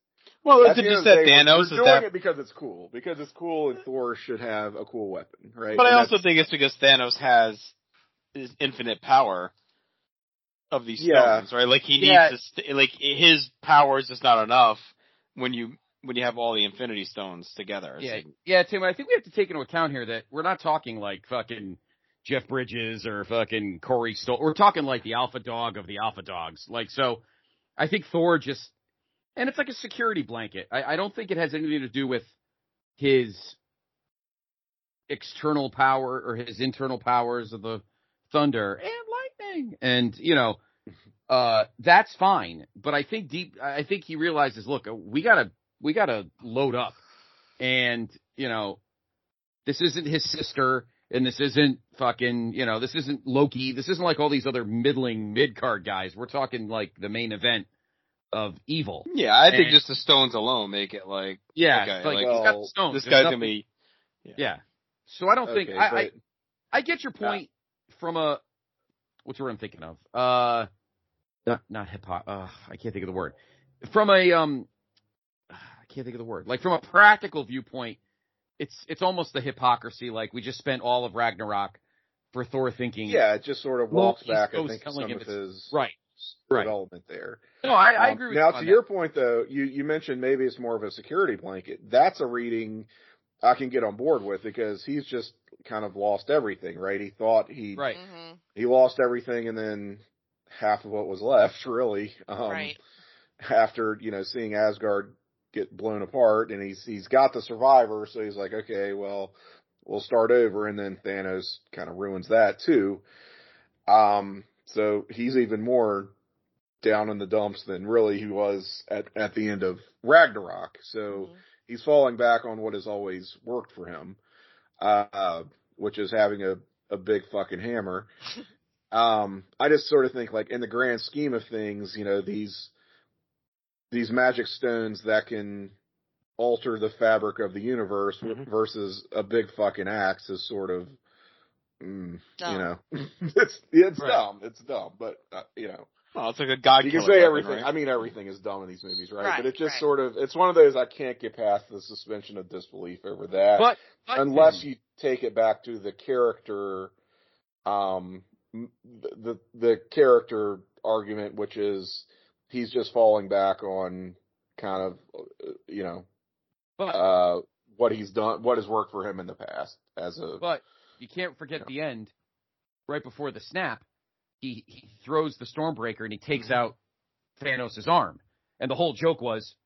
Well, at is it the end just that day, Thanos we're is doing that? it because it's cool. Because it's cool, and Thor should have a cool weapon, right? But I also that's- think it's because Thanos has his infinite power of these Yeah. stones, right? Like he needs Yeah. to, st- like his power is just not enough when you when you have all the Infinity Stones together. Yeah, like- yeah, Tim. I think we have to take into account here that we're not talking like fucking Jeff Bridges or fucking Corey Stoll. We're talking like the alpha dog of the alpha dogs. Like, so I think Thor just, and it's like a security blanket. I, I don't think it has anything to do with his external power or his internal powers of the thunder and lightning. And, you know, uh, that's fine. But I think deep, I think he realizes, look, we gotta, we gotta load up. And, you know, this isn't his sister and this isn't fucking, you know, this isn't Loki. This isn't like all these other middling mid card guys. We're talking like the main event of evil. yeah, I think And- just the stones alone make it like Yeah. Okay, like, like, he's got well, the stones. this There's guy's nothing- gonna be. Yeah. So I don't think, Okay, I, I, but- I get your point from a what's the word I'm thinking of? Uh, not not hip hop. Uh, I can't think of the word. From a um, I can't think of the word. Like from a practical viewpoint, it's it's almost the hypocrisy. Like we just spent all of Ragnarok for Thor thinking, yeah, it just sort of walks he's back. I so think telling some him of it's- his right, right. development there. No, I, I Um, agree with now you to on your that. point though, you you mentioned maybe it's more of a security blanket. That's a reading I can get on board with because he's just kind of lost everything, right? He thought he Right. hmm he lost everything and then half of what was left (laughs) really um right. after you know seeing Asgard get blown apart and he's he's got the survivor so he's like okay well we'll start over and then Thanos kind of ruins that too um so he's even more down in the dumps than really he was at at the end of Ragnarok so Mhm. he's falling back on what has always worked for him, uh, which is having a, a big fucking hammer. (laughs) um, I just sort of think like in the grand scheme of things, you know, these, these magic stones that can alter the fabric of the universe Mhm. versus a big fucking axe is sort of, mm, Dumb. you know, (laughs) it's it's Right. dumb. It's dumb, but uh, you know, Well, it's like a god. you can say weapon, everything. right? I mean, everything is dumb in these movies, right? Right, but it's just right. sort of, it's one of those I can't get past the suspension of disbelief over that But, but unless you take it back to the character, um, the the character argument, which is he's just falling back on kind of, uh, you know, but, uh, what he's done, what has worked for him in the past as a. but you can't forget the end. Right before the snap, he he throws the Stormbreaker and he takes out Thanos' arm, and the whole joke was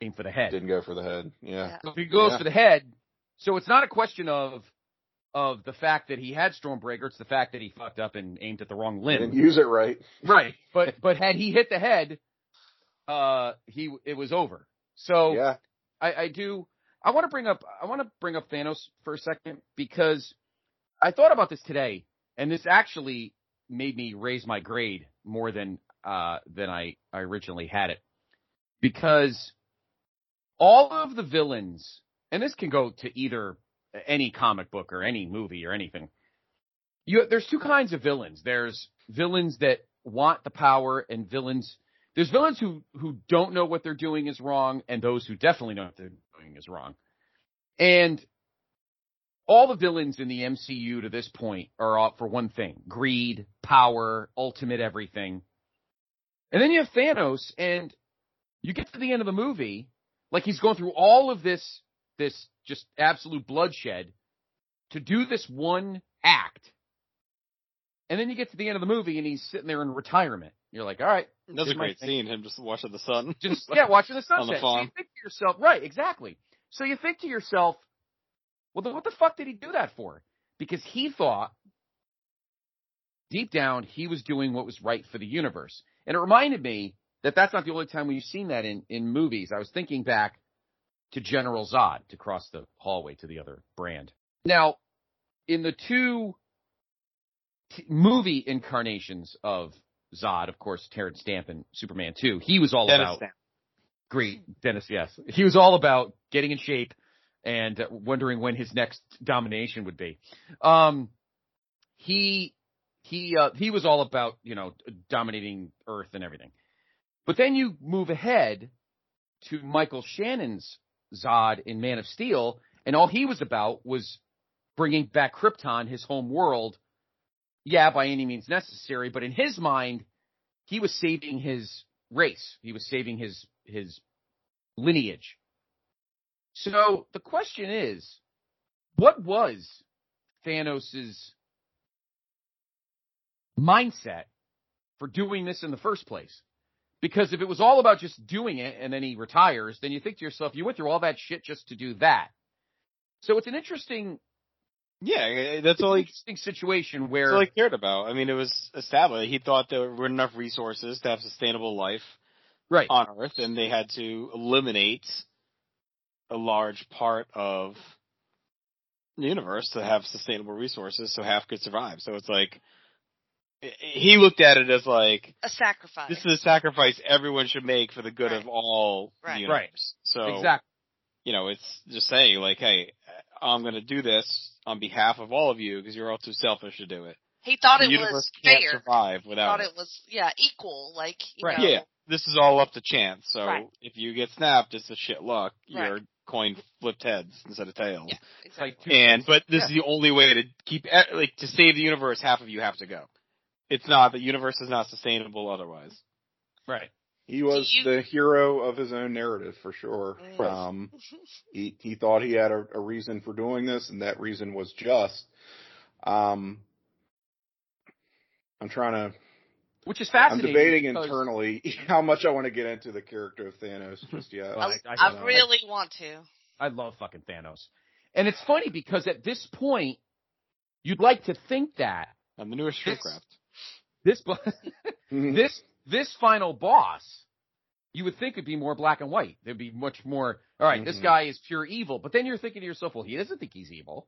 aim for the head. Didn't go for the head. Yeah. Yeah. So if he goes Yeah. for the head, so it's not a question of of the fact that he had Stormbreaker. It's the fact that he fucked up and aimed at the wrong limb. Didn't use it right. Right. But (laughs) but had he hit the head, uh, he it was over. So Yeah. I, I do. I want to bring up. I want to bring up Thanos for a second because I thought about this today, and this actually made me raise my grade more than uh than I I originally had it because all of the villains, and this can go to either any comic book or any movie or anything. You there's two kinds of villains. There's villains that want the power and villains there's villains who who don't know what they're doing is wrong, and those who definitely know what they're doing is wrong. And all the villains in the MCU to this point are all for one thing: greed, power, ultimate everything. And then you have Thanos, and you get to the end of the movie, like he's going through all of this this just absolute bloodshed to do this one act. And then you get to the end of the movie and he's sitting there in retirement. You're like, all right, That's a great thing. scene. Him just watching the sun. just (laughs) yeah, watching the On the sunset. so you think to yourself, right? Exactly. So you think to yourself, well, then what the fuck did he do that for? Because he thought deep down he was doing what was right for the universe, and it reminded me that that's not the only time we've seen that in in movies. I was thinking back to General Zod to cross the hallway to the other brand. Now, in the two t- movie incarnations of Zod, of course, Terence Stamp and Superman 2, he was all Dennis about Stamp. great Dennis. Yes, he was all about getting in shape and uh, wondering when his next domination would be. Um, he he uh, he was all about you know dominating Earth and everything. But then you move ahead to Michael Shannon's Zod in Man of Steel, and all he was about was bringing back Krypton, his home world. Yeah, by any means necessary, but in his mind, he was saving his race. He was saving his his lineage. So the question is, what was Thanos's mindset for doing this in the first place? Because if it was all about just doing it and then he retires, then you think to yourself, you went through all that shit just to do that. So it's an interesting, Yeah, that's all he, interesting situation where all he cared about. I mean, it was established. He thought there were enough resources to have sustainable life right, on Earth, and they had to eliminate a large part of the universe to have sustainable resources so half could survive. So it's like he looked at it as like A sacrifice. this is a sacrifice everyone should make for the good Right. of all Right. the universe. So exactly. you know, it's just saying like, hey, I'm going to do this on behalf of all of you because you're all too selfish to do it. he thought the it was can't fair. survive He without thought it was yeah equal. Like you Right. know, Yeah, this is all up to chance. So Right. if you get snapped, it's a shit luck. Right. Your coin flipped heads instead of tails. Yeah, It's like exactly. And but this is the only way to keep e- like to save the universe. Half of you have to go. It's not the universe is not sustainable otherwise. right. He was you- the hero of his own narrative for sure. Right. Um, (laughs) he he thought he had a, a reason for doing this, and that reason was just. Um, I'm trying to. Which is fascinating. I'm debating because- internally (laughs) how much I want to get into the character of Thanos (laughs) just yet. Well, I, I- I, I- really want to. I love fucking Thanos. And it's funny because at this point, you'd like to think that On the newest This- Shrinkcraft. This bo- (laughs) Mhm. this this final boss, you would think would be more black and white. There'd be much more. All right, this Mhm. guy is pure evil. But then you're thinking to yourself, well, he doesn't think he's evil.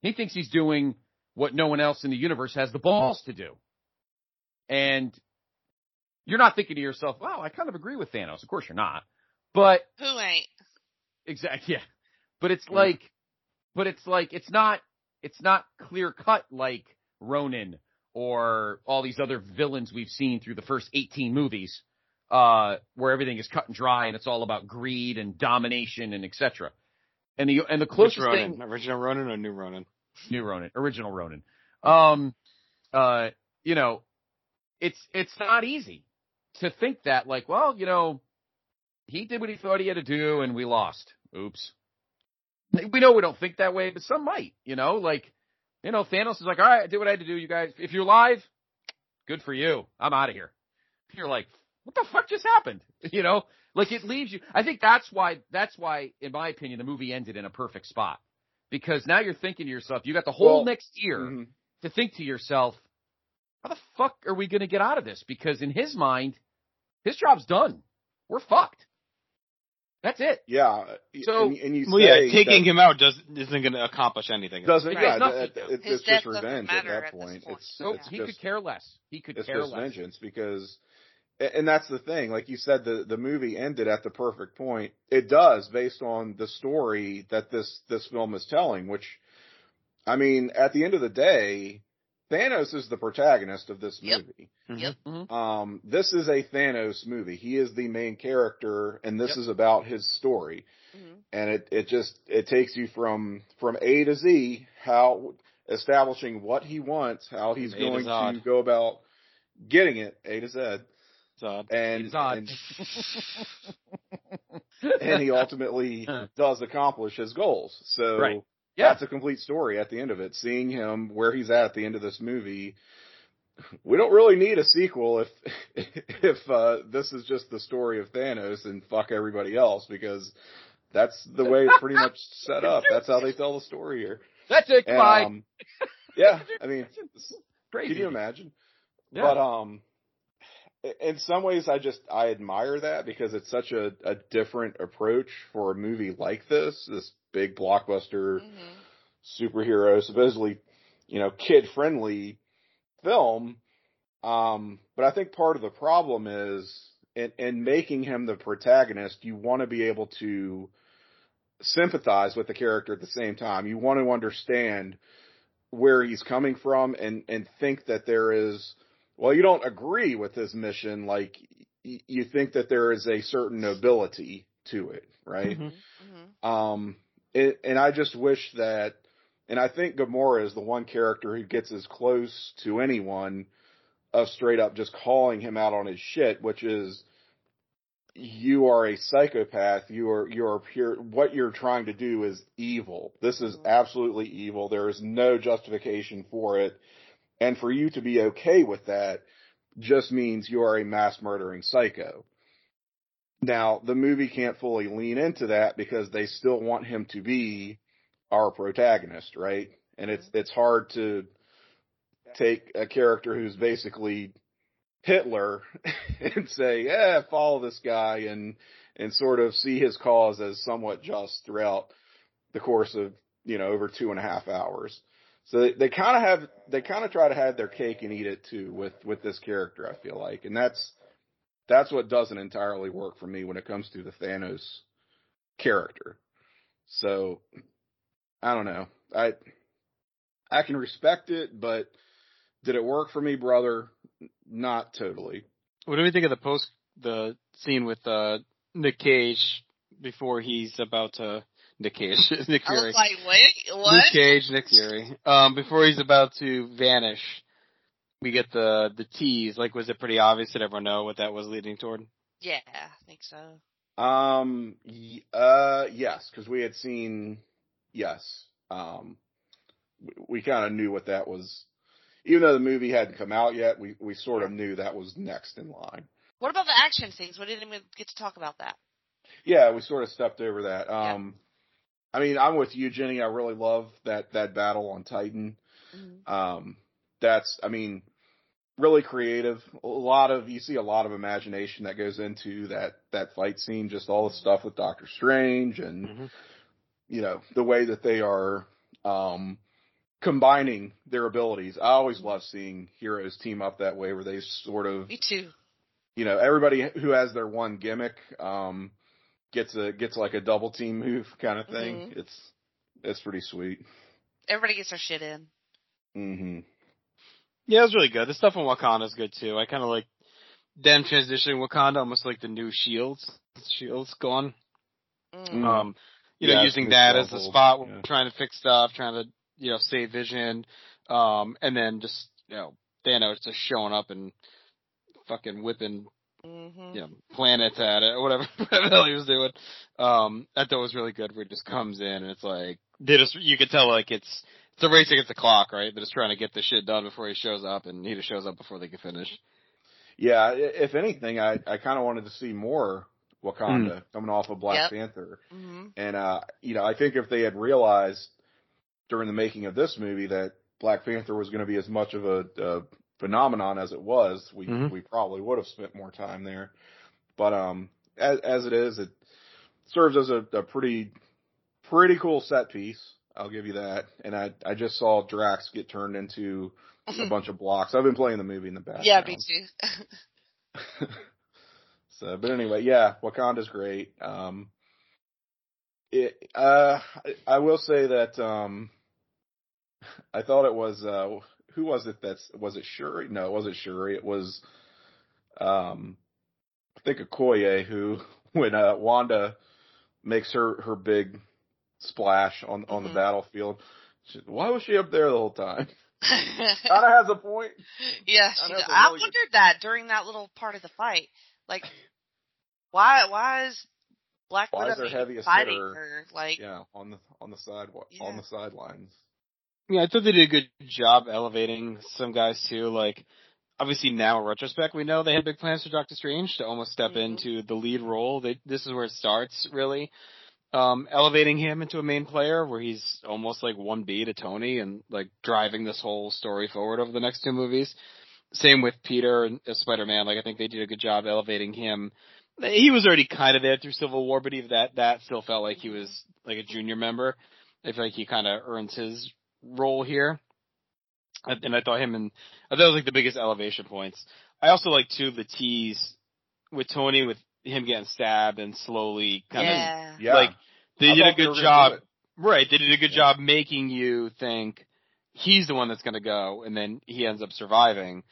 He thinks he's doing what no one else in the universe has the balls to do. And you're not thinking to yourself, wow, I kind of agree with Thanos. Of course you're not. But Who ain't? exactly, yeah. But it's Mm. like, but it's like, it's not, it's not clear cut like Ronan or all these other villains we've seen through the first 18 movies, uh, where everything is cut and dry and it's all about greed and domination and etc. And the, and the closest Ronin? thing, Original Ronin or new Ronin? new Ronin, original Ronin. Um, uh, you know, it's it's not easy to think that like, well, you know, he did what he thought he had to do and we lost. Oops. We know we don't think that way, but some might, you know, like, you know, Thanos is like, all right, I did what I had to do, you guys. If you're live, good for you. I'm out of here. You're like, what the fuck just happened? (laughs) You know, like it leaves you. I think that's why, that's why, in my opinion, the movie ended in a perfect spot because now you're thinking to yourself, you got the whole Well, next year Mhm. to think to yourself, how the fuck are we going to get out of this? Because in his mind, his job's done. We're fucked. That's it. Yeah. So- and, and you Well, yeah, taking him out does isn't going to accomplish anything. doesn't. Right. Yeah, Nothing. it- it- it's just revenge at that at point. point. It's, So it's he just, could care less. He could it's care just less. vengeance because, and that's the thing. Like you said, the the movie ended at the perfect point. It does based on the story that this this film is telling. Which, I mean, at the end of the day, Thanos is the protagonist of this Yep. movie. Mhm. Um, this is a Thanos movie. He is the main character, and this Yep. is about his story. Mhm. And it, it just it takes you from from A to Z, how establishing what he wants, how he's A going to go about getting it, A to Z, So, and He's odd. and, (laughs) and he ultimately does accomplish his goals. So Right. Yeah. it's a complete story at the end of it. Seeing him where he's at at the end of this movie, we don't really need a sequel if (laughs) if uh, this is just the story of Thanos and fuck everybody else because that's the way it's pretty much (laughs) set up. That's how they tell the story here. That's it. And, Goodbye. um, yeah, I mean, (laughs) Crazy. can you imagine? Yeah. But um, in some ways, I just I admire that because it's such a, a different approach for a movie like this. This big blockbuster Mhm. superhero, supposedly, you know, kid friendly film. Um, but I think part of the problem is in, in making him the protagonist, you want to be able to sympathize with the character at the same time. You want to understand where he's coming from and, and think that there is, well, you don't agree with his mission. Like y- you think that there is a certain nobility to it, right? Mhm. Mhm. Um, it, and I just wish that, and I think Gamora is the one character who gets as close to anyone of straight up just calling him out on his shit, which is, you are a psychopath. You are, you are pure, what you're trying to do is evil. This is Mhm. absolutely evil. There is no justification for it. And for you to be okay with that just means you are a mass murdering psycho. Now, the movie can't fully lean into that because they still want him to be our protagonist, right? And it's mm-hmm. it's hard to take a character who's basically Hitler (laughs) and say, "Yeah, follow this guy," and and sort of see his cause as somewhat just throughout the course of you know over two and a half hours. So they, they kind of have they kind of try to have their cake and eat it too with with this character. I feel like, and that's that's what doesn't entirely work for me when it comes to the Thanos character. So I don't know. I I can respect it, but did it work for me, brother? Not totally. what do we think of the post the scene with uh Nick Cage before he's about to Nick Cage (laughs) Nick Fury. I was like, wait, what? Nick Cage Nick Fury um before he's about to vanish we get the the tease like was it pretty obvious did everyone know what that was leading toward Yeah, I think so. Um. y- Uh. Yes, because we had seen. Yes. Um. We, we kind of knew what that was. Even though the movie hadn't come out yet, we we sort of knew that was next in line. What about the action scenes? We didn't even get to talk about that. Yeah, we sort of stepped over that. Yeah. Um. I mean, I'm with you, Jenny. I really love that that battle on Titan. Um. That's. I mean. Really creative. A lot of you see a lot of imagination that goes into that that fight scene. Just all the stuff with Doctor Strange and Mm-hmm. you know, the way that they are um combining their abilities. I always love seeing heroes team up that way where they sort of Me too. you know, everybody who has their one gimmick, um, gets a, gets like a double team move kind of thing. Mhm. It's, it's pretty sweet. Everybody gets their shit in. hmm Yeah, it was really good. The stuff in Wakanda is good too. I kind of like them transitioning Wakanda almost like the new Shields. Shields gone. Mm. Um, you know, using that as the level, spot, where yeah. we're trying to fix stuff, trying to you know save Vision, um, and then just you know Thanos just showing up and fucking whipping hmm you know planets at it or (laughs) whatever whatever the hell he was doing. Um, I thought it was really good where he just comes in and it's like they just you could tell like it's it's a race against the clock, right? They're just trying to get the shit done before he shows up, and he just shows up before they can finish. Yeah, if anything, I, I kind of wanted to see more Wakanda coming off of Black Yep. Panther. hmm And, uh, you know, I think if they had realized during the making of this movie that Black Panther was going to be as much of a, a phenomenon as it was, we, Mhm. we probably would have spent more time there. But, um, as, as it is, it serves as a, a pretty, pretty cool set piece. I'll give you that. And I, I just saw Drax get turned into a bunch of blocks. I've been playing the movie in the background. Yeah, me too. (laughs) so, but anyway, yeah, Wakanda's great. Um, it, uh, I, will say that, um, I thought it was, uh, who was it that's, was it Shuri? No, it wasn't Shuri. It was, um, I think Okoye who, (laughs) when, uh, Wanda makes her, her big splash on, on the Mhm. battlefield, she, why was she up there the whole time? yeah, (laughs) Kinda has a point. she, I I, it's a really- wondered that during that little part of the fight. Like, why? Why is Black Why is Widow their heaviest fighting hitter- her? Like, Yeah, on the, on the side, Yeah. on the sidelines. Yeah, I thought they did a good job elevating some guys too. Like, obviously now in retrospect, we know they had big plans for Doctor Strange to almost step Mhm. into the lead role. They, this is where it starts, really. Um, elevating him into a main player where he's almost like 1B to Tony and like driving this whole story forward over the next two movies. Same with Peter and uh, Spider-Man. Like, I think they did a good job elevating him. He was already kind of there through Civil War, but even that, that still felt like he was like a junior member. I feel like he kind of earns his role here. And I thought him and I thought was like the biggest elevation points. I also like too the tease with Tony with him getting stabbed and slowly kind of yeah. Yeah. like they I did a good job. Right, they did a good Yeah. job making you think he's the one that's going to go, and then he ends up surviving.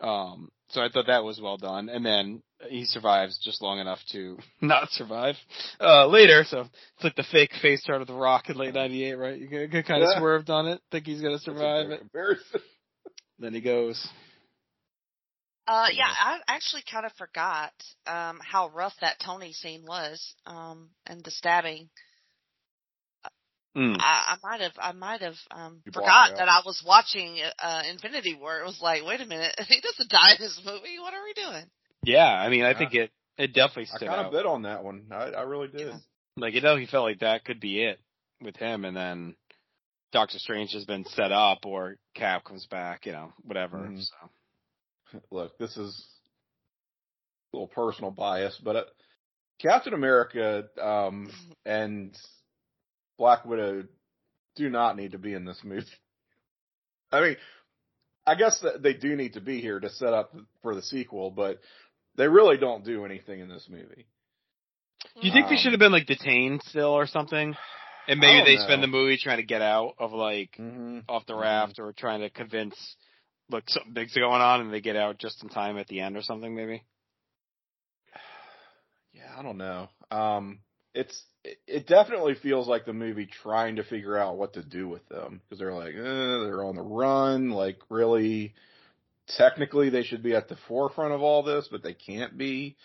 Um, so I thought that was well done, and then he survives just long enough to (laughs) not survive uh, later. So it's like the fake face chart of the Rock in late '98, right? You get, get kind of Yeah. swerved on it, think he's going to survive it, then he goes. Uh, Yeah. yeah, I actually kind of forgot um how rough that Tony scene was, um, and the stabbing. Mm. I, I might have, I might have um You forgot that I was watching uh Infinity War. It was like, wait a minute, (laughs) he doesn't die in this movie. What are we doing? Yeah, I mean, I Yeah. think it it definitely I kind of bid on that one. I, I really did. Yeah. Like it definitely felt like that could be it with him, and then Doctor Strange has been set up, or Cap comes back, you know, whatever. Mhm. So Look, this is a little personal bias, but uh, Captain America um, and Black Widow do not need to be in this movie. (laughs) I mean, I guess that they do need to be here to set up for the sequel, but they really don't do anything in this movie. do you think they Um, should have been like detained still or something? And maybe they know. spend the movie trying to get out of like Mm-hmm. off the Mhm. raft, or trying to convince look something big's going on, and they get out just in time at the end or something. Maybe. (sighs) Yeah, I don't know. Um, it's it, it definitely feels like the movie trying to figure out what to do with them because they're like, eh, they're on the run. Like, really, technically, they should be at the forefront of all this, but they can't be.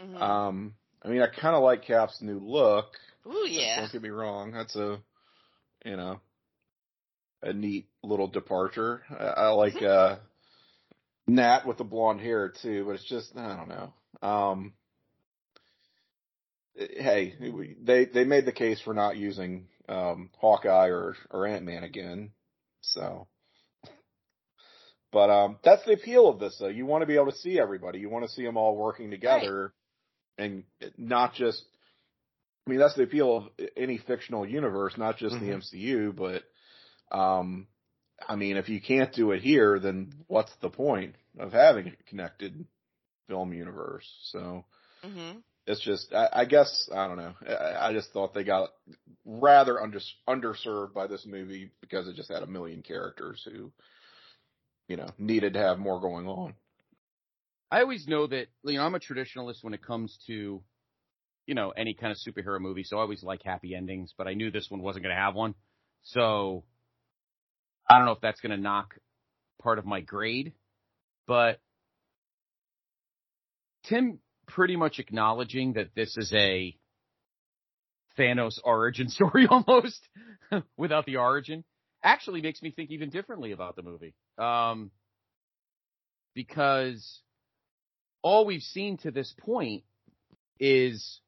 Mhm. Um, I mean, I kind of like Cap's new look. Ooh, yeah. Don't get me wrong. That's a, you know, a neat little departure. I, I like uh Nat with the blonde hair too, but it's just I don't know. Um hey, they they made the case for not using um Hawkeye or or Ant-Man again. So but um that's the appeal of this though. You want to be able to see everybody. You want to see them all working together and not just I mean, that's the appeal of any fictional universe, not just Mhm. the MCU, but, um, I mean, if you can't do it here, then what's the point of having a connected? film universe. So hmm it's just, I, I guess, I don't know. I, I just thought they got rather under, underserved by this movie because it just had a million characters who, you know, needed to have more going on. I always know that you know I'm a traditionalist when it comes to you know any kind of superhero movie, so I always like happy endings. But I knew this one wasn't going to have one, so I don't know if that's going to knock part of my grade. But Tim pretty much acknowledging that this is a Thanos origin (laughs) story almost (laughs) without the origin actually makes me think even differently about the movie. Um, because all we've seen to this point is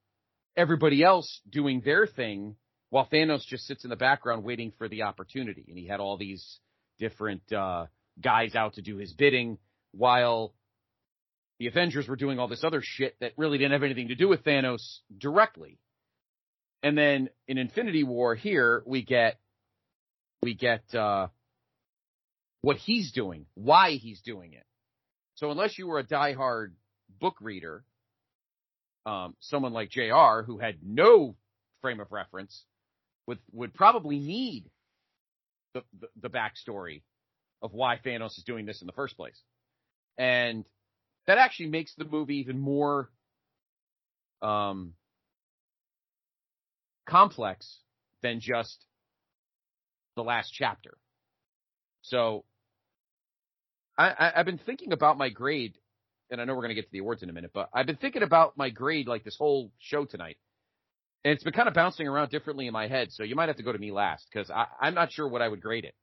everybody else doing their thing while Thanos just sits in the background waiting for the opportunity. And he had all these different uh, guys out to do his bidding while the Avengers were doing all this other shit that really didn't have anything to do with Thanos directly. And then in Infinity War here we get we get uh what he's doing, why he's doing it. So unless you were a diehard book reader, um, someone like JR who had no frame of reference would would probably need the, the the backstory of why Thanos is doing this in the first place. And that actually makes the movie even more um complex than just the last chapter. So I, I've been thinking about my grade, and I know we're going to get to the awards in a minute, but I've been thinking about my grade like this whole show tonight. And it's been kind of bouncing around differently in my head, so you might have to go to me last because I'm not sure what I would grade it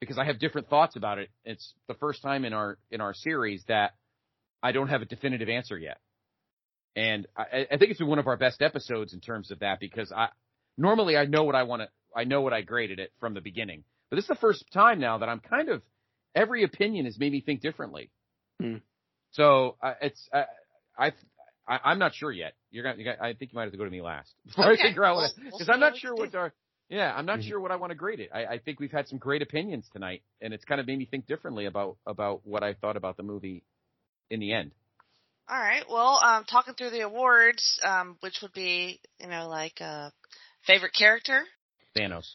because I have different thoughts about it. It's the first time in our in our series that I don't have a definitive answer yet, and I, I think it's been one of our best episodes in terms of that because I normally I know what I want to I know what I graded it from the beginning, but this is the first time now that I'm kind of every opinion has made me think differently. Hmm. So uh, it's uh, I, I I'm not sure yet. You're gonna, you got, I think you might have to go to me last (laughs) before Okay. I figure out we'll because I'm not sure what our yeah I'm not Mhm. sure what I want to grade it. I, I think we've had some great opinions tonight, and it's kind of made me think differently about about what I thought about the movie in the end. All right. Well, um, talking through the awards, um, which would be, you know, like uh, favorite character. Thanos.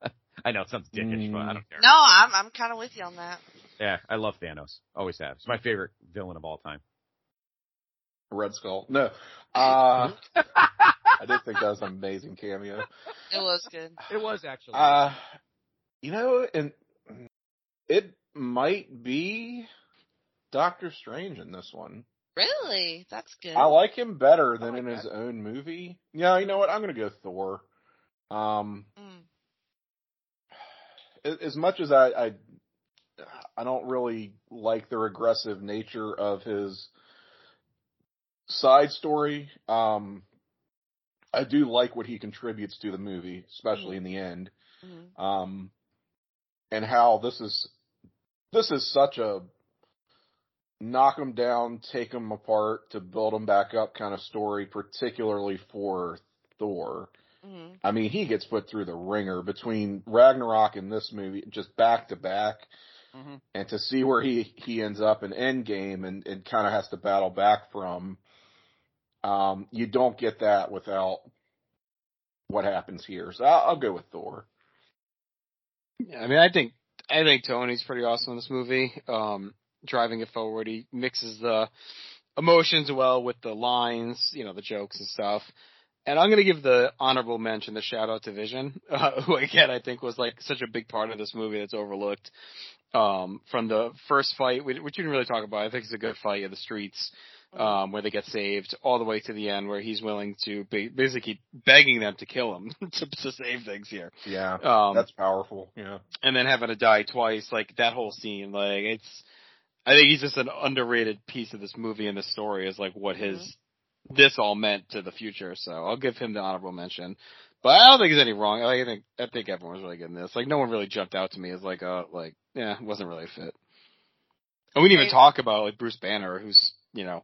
(laughs) I know it sounds dickish, but I don't care. No, I'm I'm kind of with you on that. Yeah, I love Thanos. Always have. It's my favorite villain of all time. Red Skull. No. (laughs) Uh, I did think that was an amazing cameo. It was good. It was actually. Uh, you know, and it might be Doctor Strange in this one. Really, that's good. I like him better than like in his that. own movie. Yeah, you know what? I'm gonna go Thor. Um, Mm. as much as I, I, I don't really like the regressive nature of his side story. Um, I do like what he contributes to the movie, especially in the end. Mhm. Um, and how this is, this is such a knock them down, take them apart to build them back up kind of story, particularly for Thor. Mhm. I mean, he gets put through the ringer between Ragnarok and this movie, just back to back, Mhm. and to see where he he ends up in Endgame and and kind of has to battle back from. Um, you don't get that without what happens here. So I'll, I'll go with Thor. Yeah, I mean, I think I think Tony's pretty awesome in this movie. Um, driving it forward, he mixes the emotions well with the lines, you know, the jokes and stuff. And I'm gonna give the honorable mention, the shout out to Vision, (laughs) uh, who again I think was like such a big part of this movie that's overlooked. Um, from the first fight, which you didn't really talk about, I think it's a good fight in the streets, um, where they get saved, all the way to the end where he's willing to be, basically begging them to kill him (laughs) to, to save things here. Yeah, Um, that's powerful. Yeah, and then having to die twice, like that whole scene, like it's. I think he's just an underrated piece of this movie and this story is like what his this all meant to the future. So I'll give him the honorable mention. But I don't think there's any wrong. Like, I think I think everyone was really good in this. Like no one really jumped out to me as like a like yeah, it wasn't really a fit. And we didn't even talk about like Bruce Banner, who's you know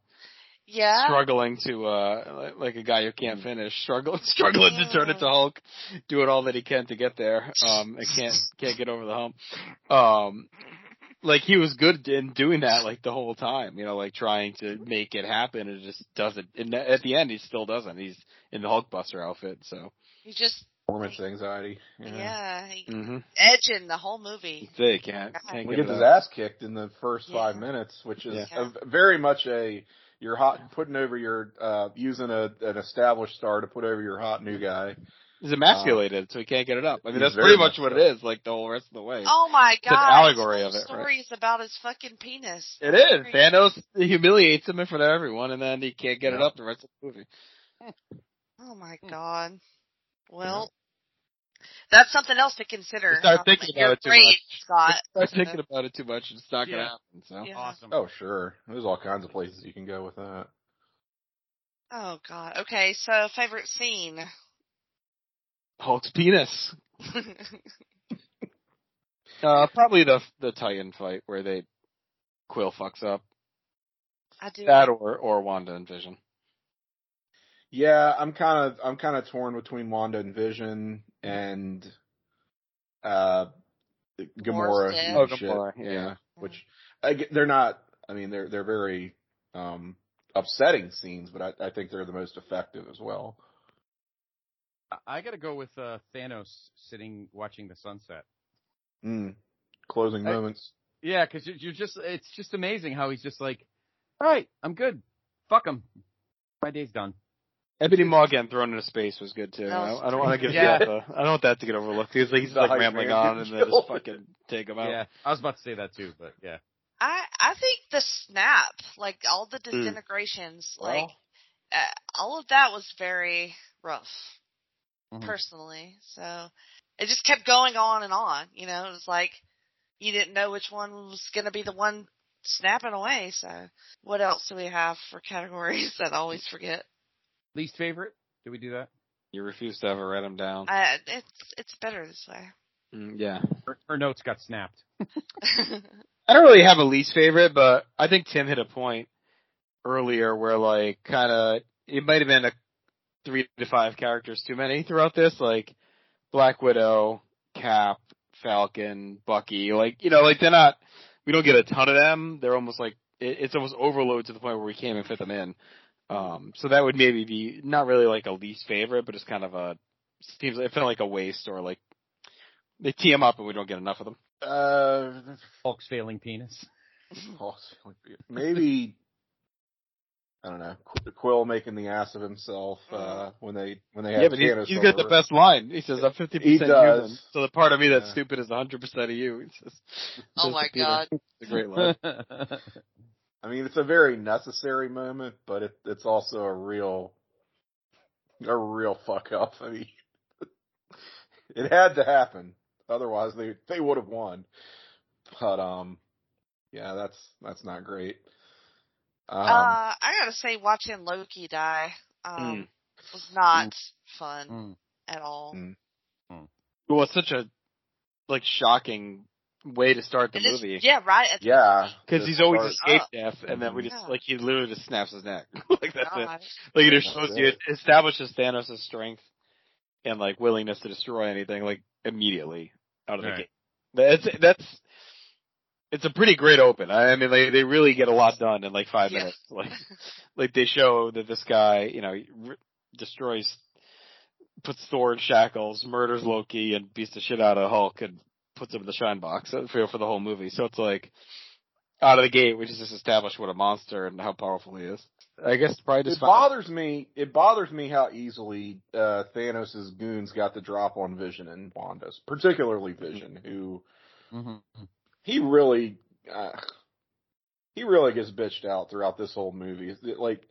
Yeah. struggling to uh like- like a guy who can't finish, struggling (laughs) struggling to turn into Hulk, doing all that he can to get there. Um and can't can't get over the hump. Um like he was good in doing that like the whole time, you know, like trying to make it happen and it just doesn't. And at the end, he still doesn't. He's in the Hulkbuster outfit, so. He just Performance anxiety. yeah, Yeah. Mm-hmm. edging the whole movie. They can't. Can't We get gets his ass kicked in the first Yeah. five minutes, which is Yeah. a, very much a you're hot putting over your uh using a an established star to put over your hot new guy. He's emasculated, so he can't get it up. I mean, that's pretty much much what so. it is, like the whole rest of the way. Oh my It's an god! allegory of whole it, right? story is about his fucking penis. It is. Great. Thanos humiliates him in front of everyone, and then he can't get it up the rest of the movie. Oh my god. Well, that's something else to consider. Start thinking You're about it too great, much. Scott. Start thinking about it too much, and it's not gonna Yeah. happen. So. Yeah. Awesome. Oh sure, there's all kinds of places you can go with that. Oh god. Okay, so favorite scene. Hulk's penis. (laughs) Uh, probably the the Titan fight where they Quill fucks up. I do. That or or Wanda and Vision. Yeah, I'm kind of I'm kind of torn between Wanda and Vision and uh Gamora. and Oh, shit. Gamora, yeah. yeah. Which I they're not. I mean, they're they're very um upsetting scenes, but I, I think they're the most effective as well. I- I gotta go with uh, Thanos sitting watching the sunset. Mm. Closing I- moments. Yeah, because you're, you're just, it's just amazing how he's just like, all right, I'm good. Fuck him. My day's done. Ebony Maw getting thrown into space was good too. That I, I don't want to give Yeah. that. The, I don't want that to get overlooked. He's like he's The like (laughs) rambling on and then just (laughs) fucking take him out. Yeah, I was about to say that too, but yeah. I I think the snap, like all the Mm. disintegrations, like Well, uh, all of that was very rough, Mhm. personally. So it just kept going on and on. You know, it was like you didn't know which one was going to be the one snapping away. So what else do we have for categories (laughs) that I always forget? Least favorite? Did we do that? You refuse to ever write them down. I, it's it's better this way. Mm, yeah. Her, her notes got snapped. (laughs) I don't really have a least favorite, but I think Tim hit a point earlier where like kind of it might have been a three to five characters too many throughout this, like Black Widow, Cap, Falcon, Bucky. Like you know, like they're not. We don't get a ton of them. They're almost like it, it's almost overload to the point where we can't even fit them in. Um, so that would maybe be not really like a least favorite, but it's kind of a seems it felt like a waste or like they tee them up and we don't get enough of them. uh, Hulk's failing penis. maybe I don't know. Quill making the ass of himself uh, when they when they have Yeah, but he's, he's got the best line. He says, "I'm 50 He percent does. human." So the part of me that's Yeah. stupid is 100 percent of you. He says, oh my god. It's a great line. (laughs) I mean, it's a very necessary moment, but it, it's also a real, a real fuck up. I mean, (laughs) it had to happen, otherwise they they would have won. But um, yeah, that's that's not great. Um, uh, I gotta say, watching Loki die um, was not fun Mm. at all. Mm. well, it's such a like shocking way to start the It is- movie yeah, right. At the yeah, because he's always start- escaped death, and then we just Yeah. like he literally just snaps his neck. (laughs) like that's it. Like it just shows you it. it establishes Thanos' strength and like willingness to destroy anything like immediately out of the Right. gate. That's that's it's a pretty great open. I, I mean, like they really get a lot done in like five Yeah. minutes. (laughs) Like like they show that this guy, you know, r- destroys, puts Thor in shackles, murders Loki, and beats the shit out of Hulk, and puts him in the shine box for for the whole movie. So it's like out of the gate, we just established what a monster and how powerful he is. I guess probably just It fine. bothers me. It bothers me how easily uh, Thanos' goons got the drop on Vision and Wanda's, particularly Vision, who hmm he really, uh, he really gets bitched out throughout this whole movie. It Like,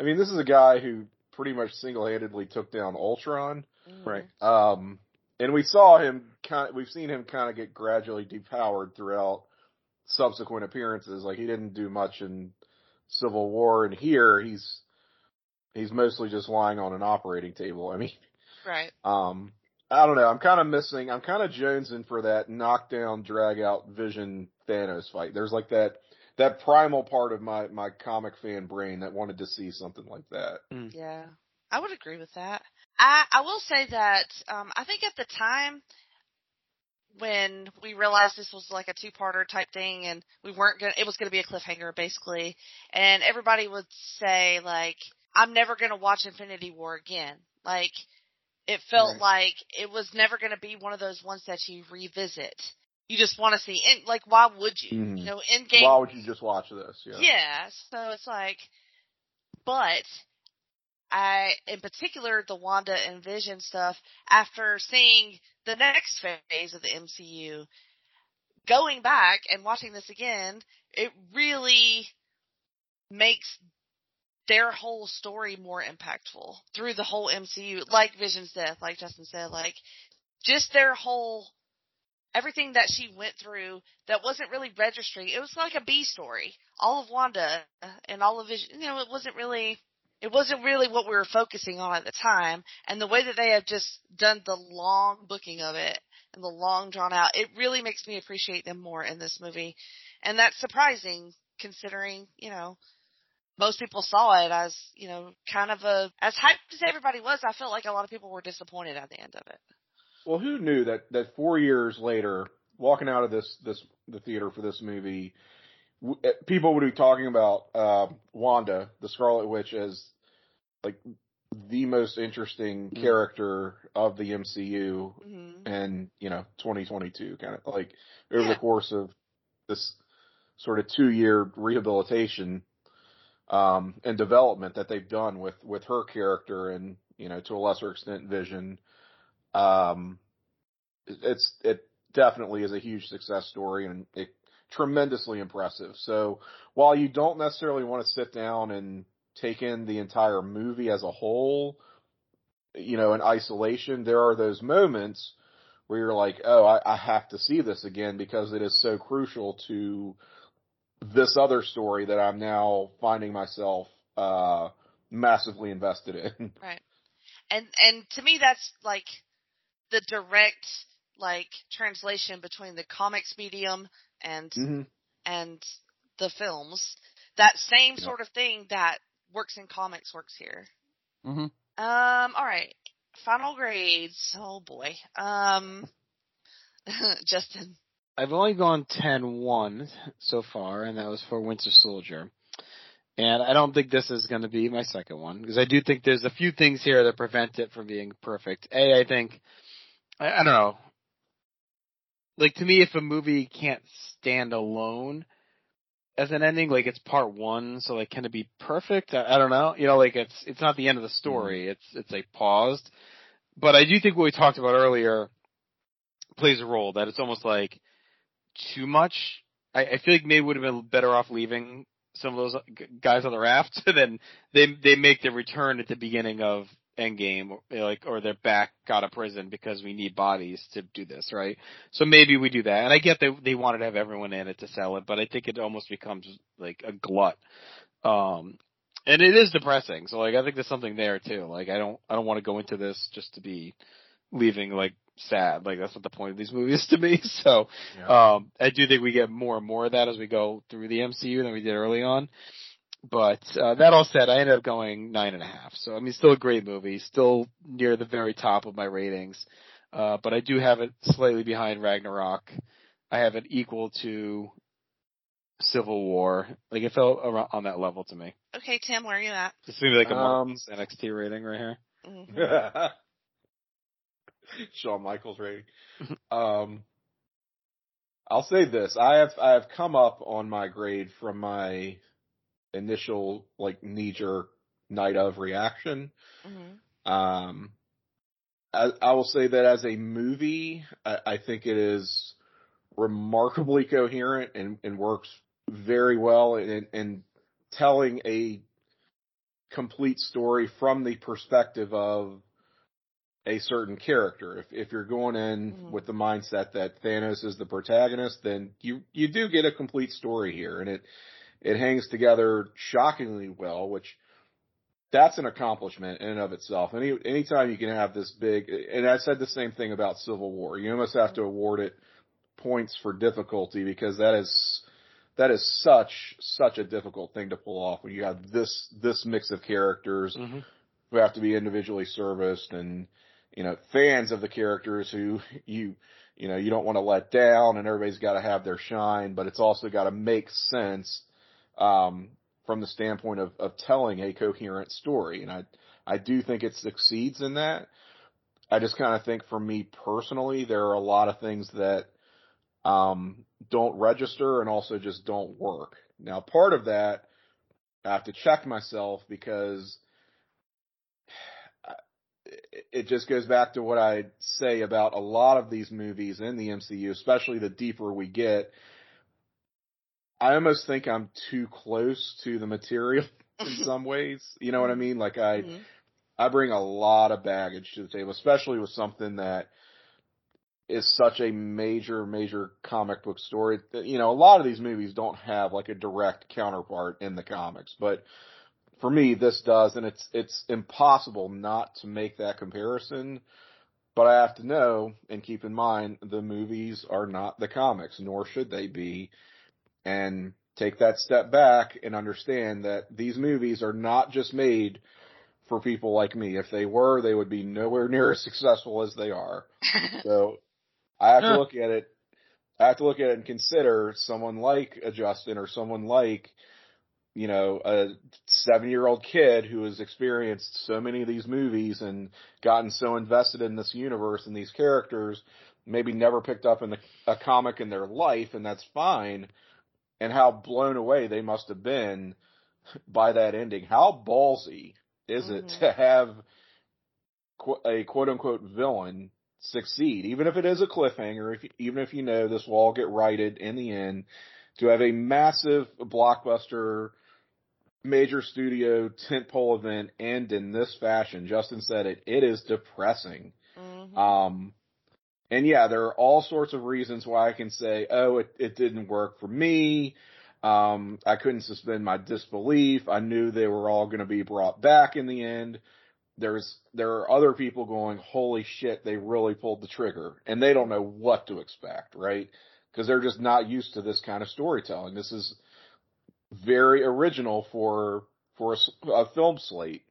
I mean, this is a guy who pretty much single-handedly took down Ultron. Right. Um, and we saw him kind. of, We've seen him kind of get gradually depowered throughout subsequent appearances. Like he didn't do much in Civil War, and here he's he's mostly just lying on an operating table. I mean, Right. um, I don't know. I'm kind of missing. I'm kind of jonesing for that knockdown, drag out Vision Thanos fight. There's like that that primal part of my my comic fan brain that wanted to see something like that. Yeah, I would agree with that. I I will say that um, I think at the time when we realized this was like a two-parter type thing and we weren't going to, it was going to be a cliffhanger basically. And everybody would say like, I'm never going to watch Infinity War again. Like, it felt Right. like it was never going to be one of those ones that you revisit. You just want to see, and like, why would you? Mhm. You know, Endgame. Why would you just watch this? Yeah. Yeah, so it's like, but I, in particular, the Wanda and Vision stuff, after seeing the next phase of the MCU, going back and watching this again, it really makes their whole story more impactful through the whole MCU, like Vision's death, like Justin said, like just their whole everything that she went through that wasn't really registering. It was like a B story. All of Wanda and all of Vision, you know, it wasn't really it wasn't really what we were focusing on at the time. And the way that they have just done the long booking of it and the long drawn out, it really makes me appreciate them more in this movie. And that's surprising considering, you know, most people saw it as, you know, kind of a, as hyped as everybody was, I felt like a lot of people were disappointed at the end of it. Well, who knew that that four years later, walking out of this this the theater for this movie, people would be talking about uh, Wanda, the Scarlet Witch, as like the most interesting Mm. character of the MCU, hmm and you know, 2022, kind of like over Yeah. the course of this sort of two year rehabilitation um, and development that they've done with with her character and you know to a lesser extent Vision. Um, it- it's it definitely is a huge success story and it tremendously impressive. So while you don't necessarily want to sit down and take in the entire movie as a whole, you know, in isolation, there are those moments where you're like, oh, I, I have to see this again because it is so crucial to this other story that I'm now finding myself uh massively invested in. (laughs) Right. And and to me that's like the direct like translation between the comics medium and mm-hmm. and the films. That same Yeah. sort of thing that works in comics works here. Mm-hmm. Um all right. Final grades. Oh boy. Um (laughs) Justin. I've only gone 10-1 so far, and that was for Winter Soldier. And I don't think this is going to be my second one because I do think there's a few things here that prevent it from being perfect. A, I think, I, I don't know. Like to me, if a movie can't stand alone as an ending, like it's part one, so like can it be perfect? I, I don't know. You know, like it's it's not the end of the hmm. story. It's it's like paused. But I do think what we talked about earlier plays a role that it's almost like too much. I, I feel like maybe would have been better off leaving some of those g- guys on the raft. (laughs) then they they make their return at the beginning of Endgame, or, like or they're back out of prison because we need bodies to do this, right? So maybe we do that. And I get that they wanted to have everyone in it to sell it, but I think it almost becomes like a glut. Um, and it is depressing. So like I think there's something there too. Like I don't I don't want to go into this just to be leaving like sad. Like that's not the point of these movies to me. (laughs) So um, I do think we get more and more of that as we go through the MCU than we did early on. But uh, that all said, I ended up going nine and a half. So I mean, still a great movie, still near the very top of my ratings. Uh, but I do have it slightly behind Ragnarok. I have it equal to Civil War. Like it felt around on that level to me. Okay, Tim, where are you at? It's maybe like a Um, Marvel's NXT rating right here. Mhm. (laughs) Shawn Michaels rating. um, I'll say this: I have I have come up on my grade from my initial like knee jerk night of reaction. Mhm. Um, I, I will say that as a movie, I, I think it is remarkably coherent and, and works very well in, in telling a complete story from the perspective of a certain character. If if you're going in Mhm. with the mindset that Thanos is the protagonist, then you you do get a complete story here, and it it hangs together shockingly well, which that's an accomplishment in and of itself. Any anytime you can have this big, and I said the same thing about Civil War. You almost have to award it points for difficulty because that is that is such such a difficult thing to pull off when you have this this mix of characters Mm-hmm. who have to be individually serviced and you know, fans of the characters who (laughs) you, you know, you don't want to let down and everybody's got to have their shine, but it's also got to make sense, um, from the standpoint of, of telling a coherent story. And I, I do think it succeeds in that. I just kind of think for me personally, there are a lot of things that, um, don't register and also just don't work. Now, part of that, I have to check myself because (sighs) it just goes back to what I say about a lot of these movies in the MCU, especially the deeper we get. I almost think I'm too close to the material (laughs) in some ways. You know what I mean? Like I, mm-hmm. I bring a lot of baggage to the table, especially with something that is such a major, major comic book story. You know, a lot of these movies don't have like a direct counterpart in the comics, but for me, this does, and it's it's impossible not to make that comparison. But I have to know and keep in mind the movies are not the comics, nor should they be, and take that step back and understand that these movies are not just made for people like me. If they were, they would be nowhere (laughs) near as successful as they are. (laughs) so I have to look at it. I have to look at it and consider someone like a Justin or someone like you know, a seven year old kid who has experienced so many of these movies and gotten so invested in this universe and these characters, maybe never picked up in the, a comic in their life, and that's fine. And how blown away they must have been by that ending. How ballsy is mm-hmm. it to have a quote unquote villain succeed, even if it is a cliffhanger, if, even if you know this will all get righted in the end, to have a massive blockbuster major studio tentpole event end in this fashion. Justin said it. It is depressing. Mm-hmm. Um, and yeah, there are all sorts of reasons why I can say, oh, it, it didn't work for me. Um, I couldn't suspend my disbelief. I knew they were all going to be brought back in the end. There's, there are other people going, holy shit, they really pulled the trigger and they don't know what to expect, right? Cause they're just not used to this kind of storytelling. This is, very original for for a, a film slate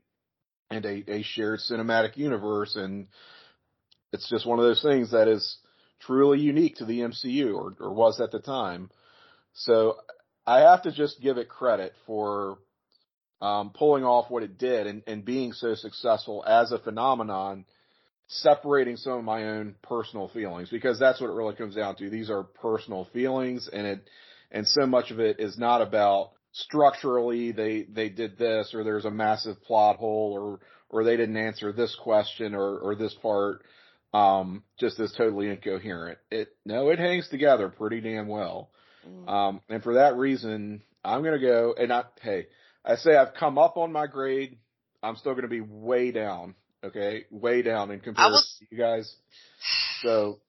and a, a shared cinematic universe, and it's just one of those things that is truly unique to the MCU, or, or was at the time. So I have to just give it credit for um, pulling off what it did and, and being so successful as a phenomenon, separating some of my own personal feelings because that's what it really comes down to. These are personal feelings, and it and so much of it is not about structurally they they did this or there's a massive plot hole or or they didn't answer this question or or this part um just is totally incoherent. It no, it hangs together pretty damn well. Mm. Um and for that reason, I'm going to go and I hey, I say I've come up on my grade. I'm still going to be way down, okay? Way down in comparison was... to you guys. So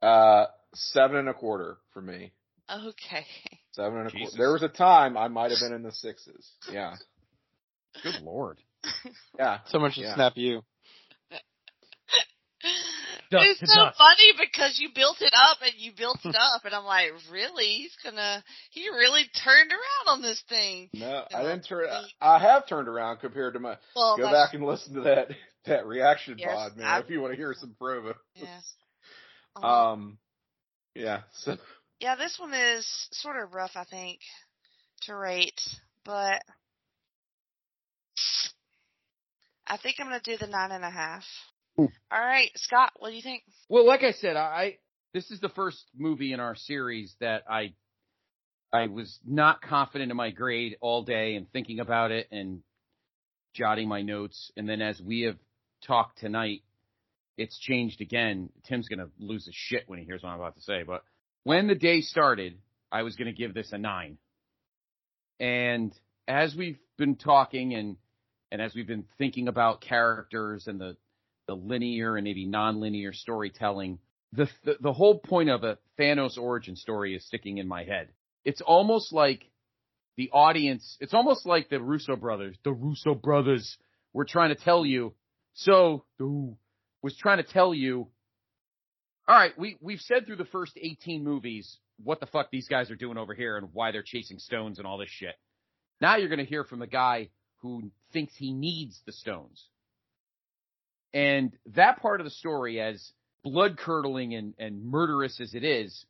uh seven and a quarter for me. Okay. Seven and a quarter. There was a time I might have been in the sixes. Yeah. Good lord. Yeah. Someone should yeah. snap you. It's so dust. funny because you built it up and you built it up, and I'm like, really? He's gonna? He really turned around on this thing. No, I didn't turn. I have turned around compared to my. Well, go back and listen to that that reaction yes, pod, man. I, if you want to hear some promo. Yes. (laughs) Uh-huh. Um. Yeah. So yeah, this one is sort of rough, I think, to rate, but I think I'm going to do the nine and a half. Hmm. All right, Scott, what do you think? Well, like I said, I this is the first movie in our series that I I was not confident in my grade all day and thinking about it and jotting my notes, and then as we have talked tonight, it's changed again. Tim's gonna lose his shit when he hears what I'm about to say, but when the day started, I was going to give this a nine. And as we've been talking and, and as we've been thinking about characters and the, the linear and maybe non-linear storytelling, the, the, the whole point of a Thanos origin story is sticking in my head. It's almost like the audience, it's almost like the Russo brothers, the Russo brothers were trying to tell you, so, was trying to tell you all right, we we've said through the first 18 movies what the fuck these guys are doing over here and why they're chasing stones and all this shit. Now you're going to hear from the guy who thinks he needs the stones. And that part of the story, as blood curdling and, and murderous as it is,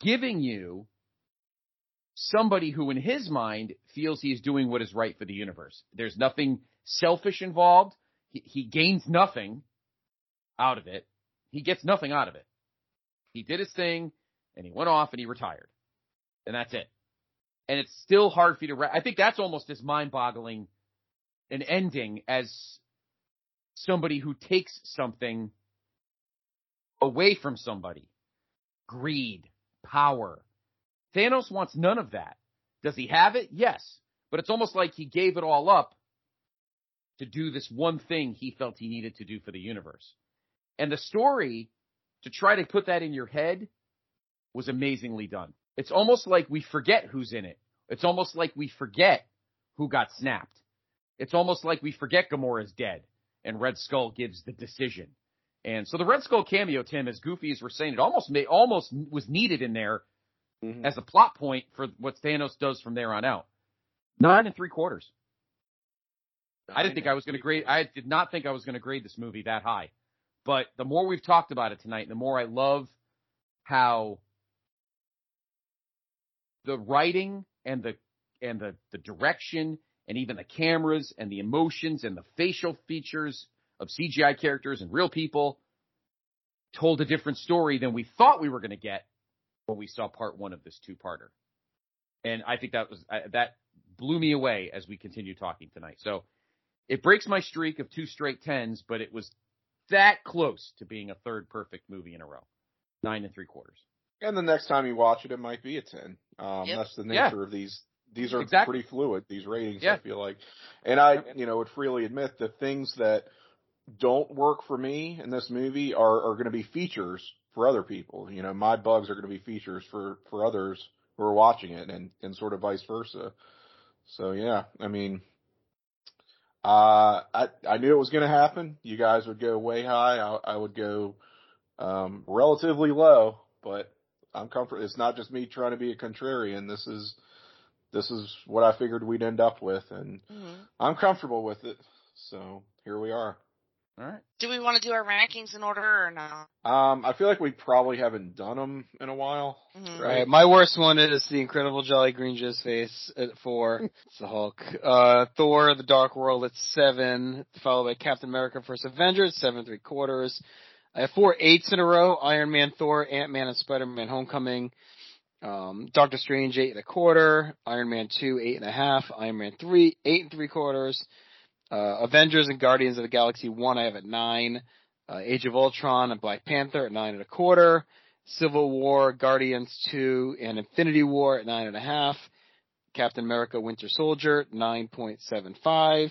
giving you somebody who in his mind feels he is doing what is right for the universe. There's nothing selfish involved. He, he gains nothing out of it. He gets nothing out of it. He did his thing and he went off and he retired. And that's it. And it's still hard for you to, I think that's almost as mind boggling an ending as somebody who takes something away from somebody. Greed, power. Thanos wants none of that. Does he have it? Yes. But it's almost like he gave it all up to do this one thing he felt he needed to do for the universe. And the story, to try to put that in your head, was amazingly done. It's almost like we forget who's in it. It's almost like we forget who got snapped. It's almost like we forget Gamora's dead and Red Skull gives the decision. And so the Red Skull cameo, Tim, as goofy as we're saying, it almost may, almost was needed in there Mhm. as a plot point for what Thanos does from there on out. Nine and three quarters. I didn't think I was going to grade. I did not think I was going to grade this movie that high. But the more we've talked about it tonight, the more I love how the writing and the and the the direction and even the cameras and the emotions and the facial features of CGI characters and real people told a different story than we thought we were going to get when we saw part one of this two-parter. And I think that was that blew me away as we continue talking tonight. So it breaks my streak of two straight tens, but it was that close to being a third perfect movie in a row. Nine and three quarters. And the next time you watch it, it might be a ten. Um, Yep. That's the Yeah. nature of these. These are Exactly. pretty fluid. These ratings, Yeah. I feel like, and I, you know, would freely admit the things that don't work for me in this movie are are going to be features for other people. You know, my bugs are going to be features for for others who are watching it, and and sort of vice versa. So yeah, I mean, uh, I I knew it was going to happen. You guys would go way high. I, I would go um, relatively low, but I'm comfortable. It's not just me trying to be a contrarian. This is this is what I figured we'd end up with, and Mhm. I'm comfortable with it. So here we are. All right. Do we want to do our rankings in order or no? Um, I feel like we probably haven't done them in a while. Mhm. Right. Right. My worst one is the Incredible Jolly Green Jizz Face at four. (laughs) it's the Hulk. Uh, Thor: The Dark World at seven, followed by Captain America: First Avenger at seven three quarters. I have four eights in a row: Iron Man, Thor, Ant Man, and Spider Man: Homecoming. Um, Doctor Strange eight and a quarter. Iron Man two eight and a half. Iron Man three eight and three quarters. Uh, Avengers and Guardians of the Galaxy one I have at nine. Uh, Age of Ultron and Black Panther at nine and a quarter. Civil War, Guardians 2, and Infinity War at 9.5. Captain America Winter Soldier, 9.75.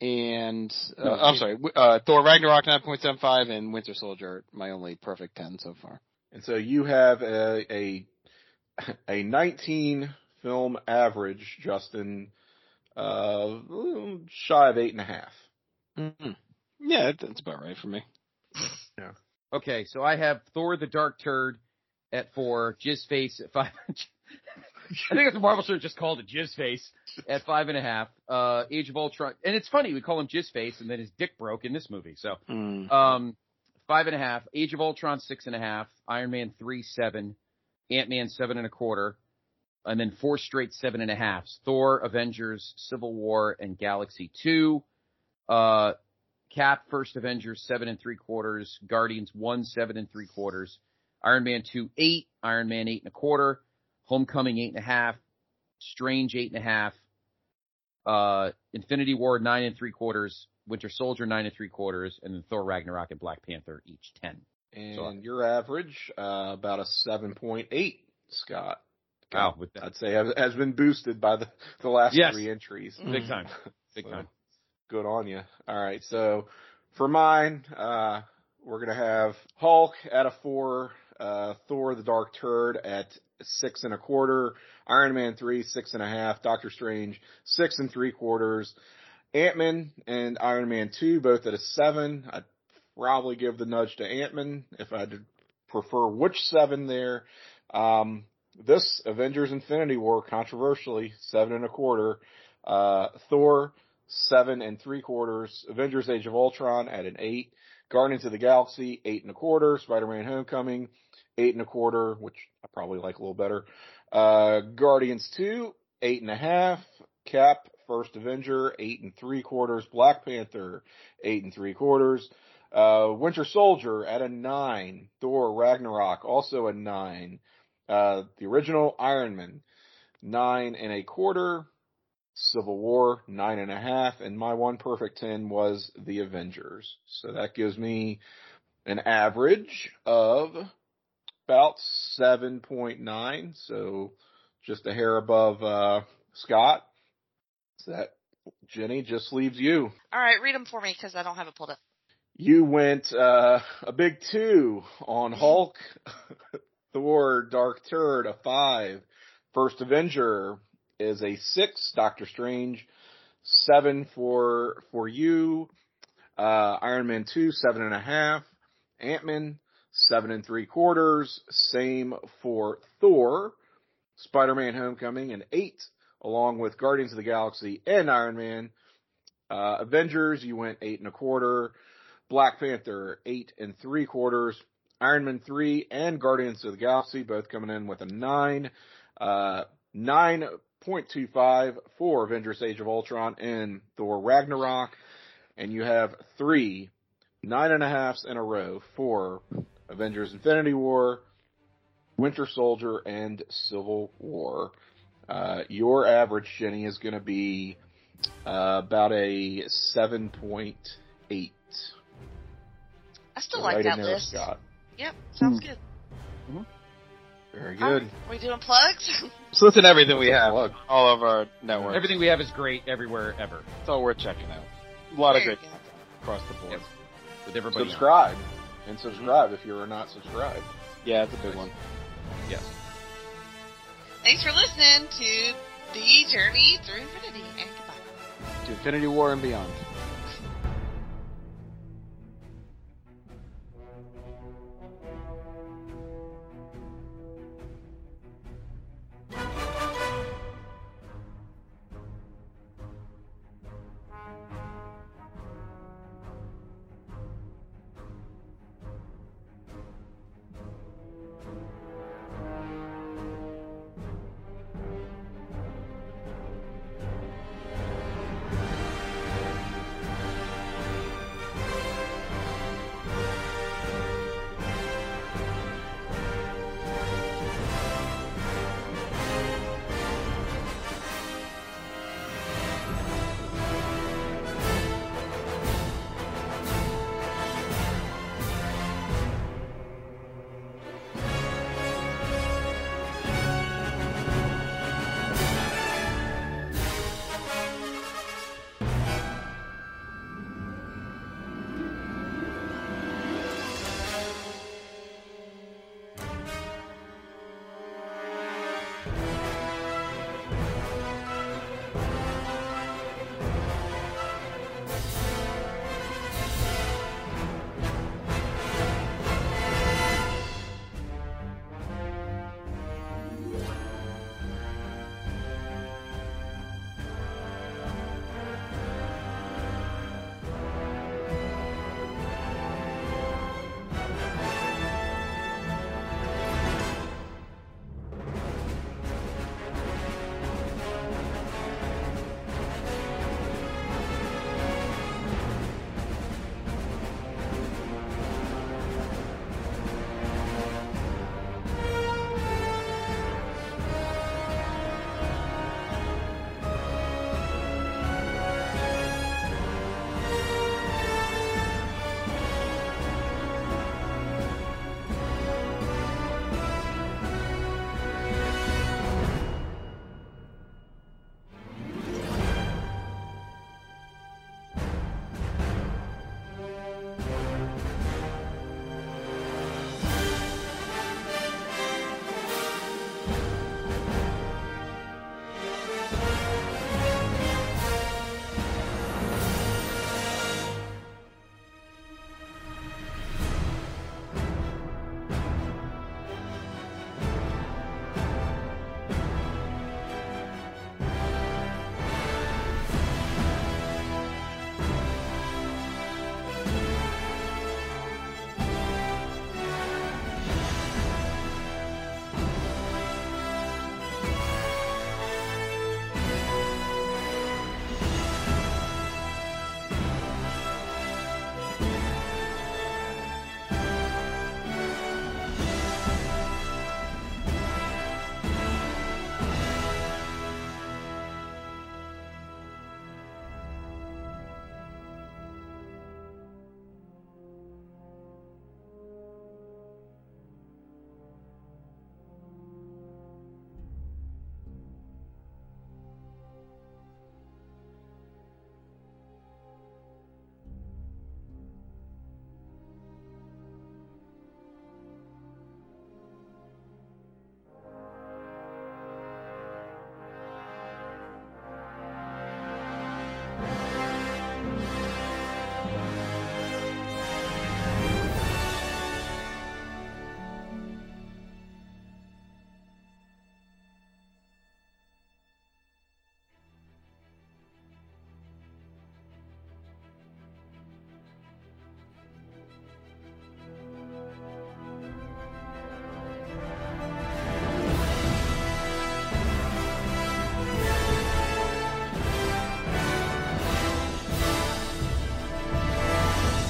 And, uh, No, I'm sorry, uh, Thor Ragnarok 9.75 and Winter Soldier, my only perfect 10 so far. And so you have a a, a 19 film average, Justin, uh, shy of eight and a half. Mm-hmm. Yeah, that's about right for me. (laughs) yeah. Okay, so I have Thor the Dark Turd at four, Jizz Face at five. (laughs) I think it's a Marvel show just called it Jizz Face at five and a half. Uh, Age of Ultron, and it's funny we call him Jizz Face, and then his dick broke in this movie. So, Mm. um, five and a half. Age of Ultron six and a half. Iron Man three seven. Ant Man seven and a quarter. And then four straight seven and a halves. Thor, Avengers, Civil War, and Galaxy two. Uh, Cap, First Avengers, seven and three quarters. Guardians, one, seven and three quarters. Iron Man 2, eight. Iron Man, eight and a quarter. Homecoming, eight and a half. Strange, eight and a half. Uh, Infinity War, nine and three quarters. Winter Soldier, nine and three quarters. And then Thor Ragnarok and Black Panther, each 10. And So- your average, uh, about a 7.8, Scott. Wow, with that. I'd say has, has been boosted by the, the last Yes. three entries. Big time. (laughs) Big So, time. Good on you. All right. So for mine, uh, we're going to have Hulk at a four, uh, Thor the Dark Turd at six and a quarter, Iron Man three, six and a half, Doctor Strange, six and three quarters, Ant-Man and Iron Man two, both at a seven. I'd probably give the nudge to Ant-Man if I had to prefer which seven there. Um, this Avengers Infinity War, controversially, seven and a quarter. Uh, Thor, seven and three quarters. Avengers Age of Ultron at an eight. Guardians of the Galaxy, eight and a quarter. Spider-Man Homecoming, eight and a quarter, which I probably like a little better. Uh, Guardians 2, eight and a half. Cap, First Avenger, eight and three quarters. Black Panther, eight and three quarters. Uh, Winter Soldier at a nine. Thor Ragnarok, also a nine. Uh, the original Iron Man, nine and a quarter. Civil War, nine and a half. And my one perfect 10 was The Avengers. So that gives me an average of about 7.9. So just a hair above, uh, Scott. So that, Jenny, just leaves you. All right, read them for me because I don't have it pulled up. You went uh, a big two on Hulk, (laughs) Thor, Dark Turd, a five. First Avenger is a six. Doctor Strange, seven for for you. Uh, Iron Man two, seven and a half. Ant Man, seven and three quarters. Same for Thor. Spider Man Homecoming, an eight, along with Guardians of the Galaxy and Iron Man. Uh, Avengers, you went eight and a quarter. Black Panther, eight and three quarters. Iron Man 3 and Guardians of the Galaxy both coming in with a nine. Uh, 9.25 for Avengers Age of Ultron and Thor Ragnarok. And you have three nine and a halfs in a row for Avengers Infinity War, Winter Soldier, and Civil War. Uh, your average, Jenny, is going to be uh, about a 7.8. I still right like that list. Scott. Yep, sounds Hmm. good. Very good. right, we doing plugs? (laughs) So listen to everything we have, plug. all of our networks. Everything we have is great everywhere ever It's all worth checking out. A lot of Very good good. across the board. Yep. with everybody. on. Subscribe. And subscribe if you're not subscribed. Yeah, it's a big one. Yes. Thanks for listening to the journey through infinity, and goodbye. To Infinity War and beyond.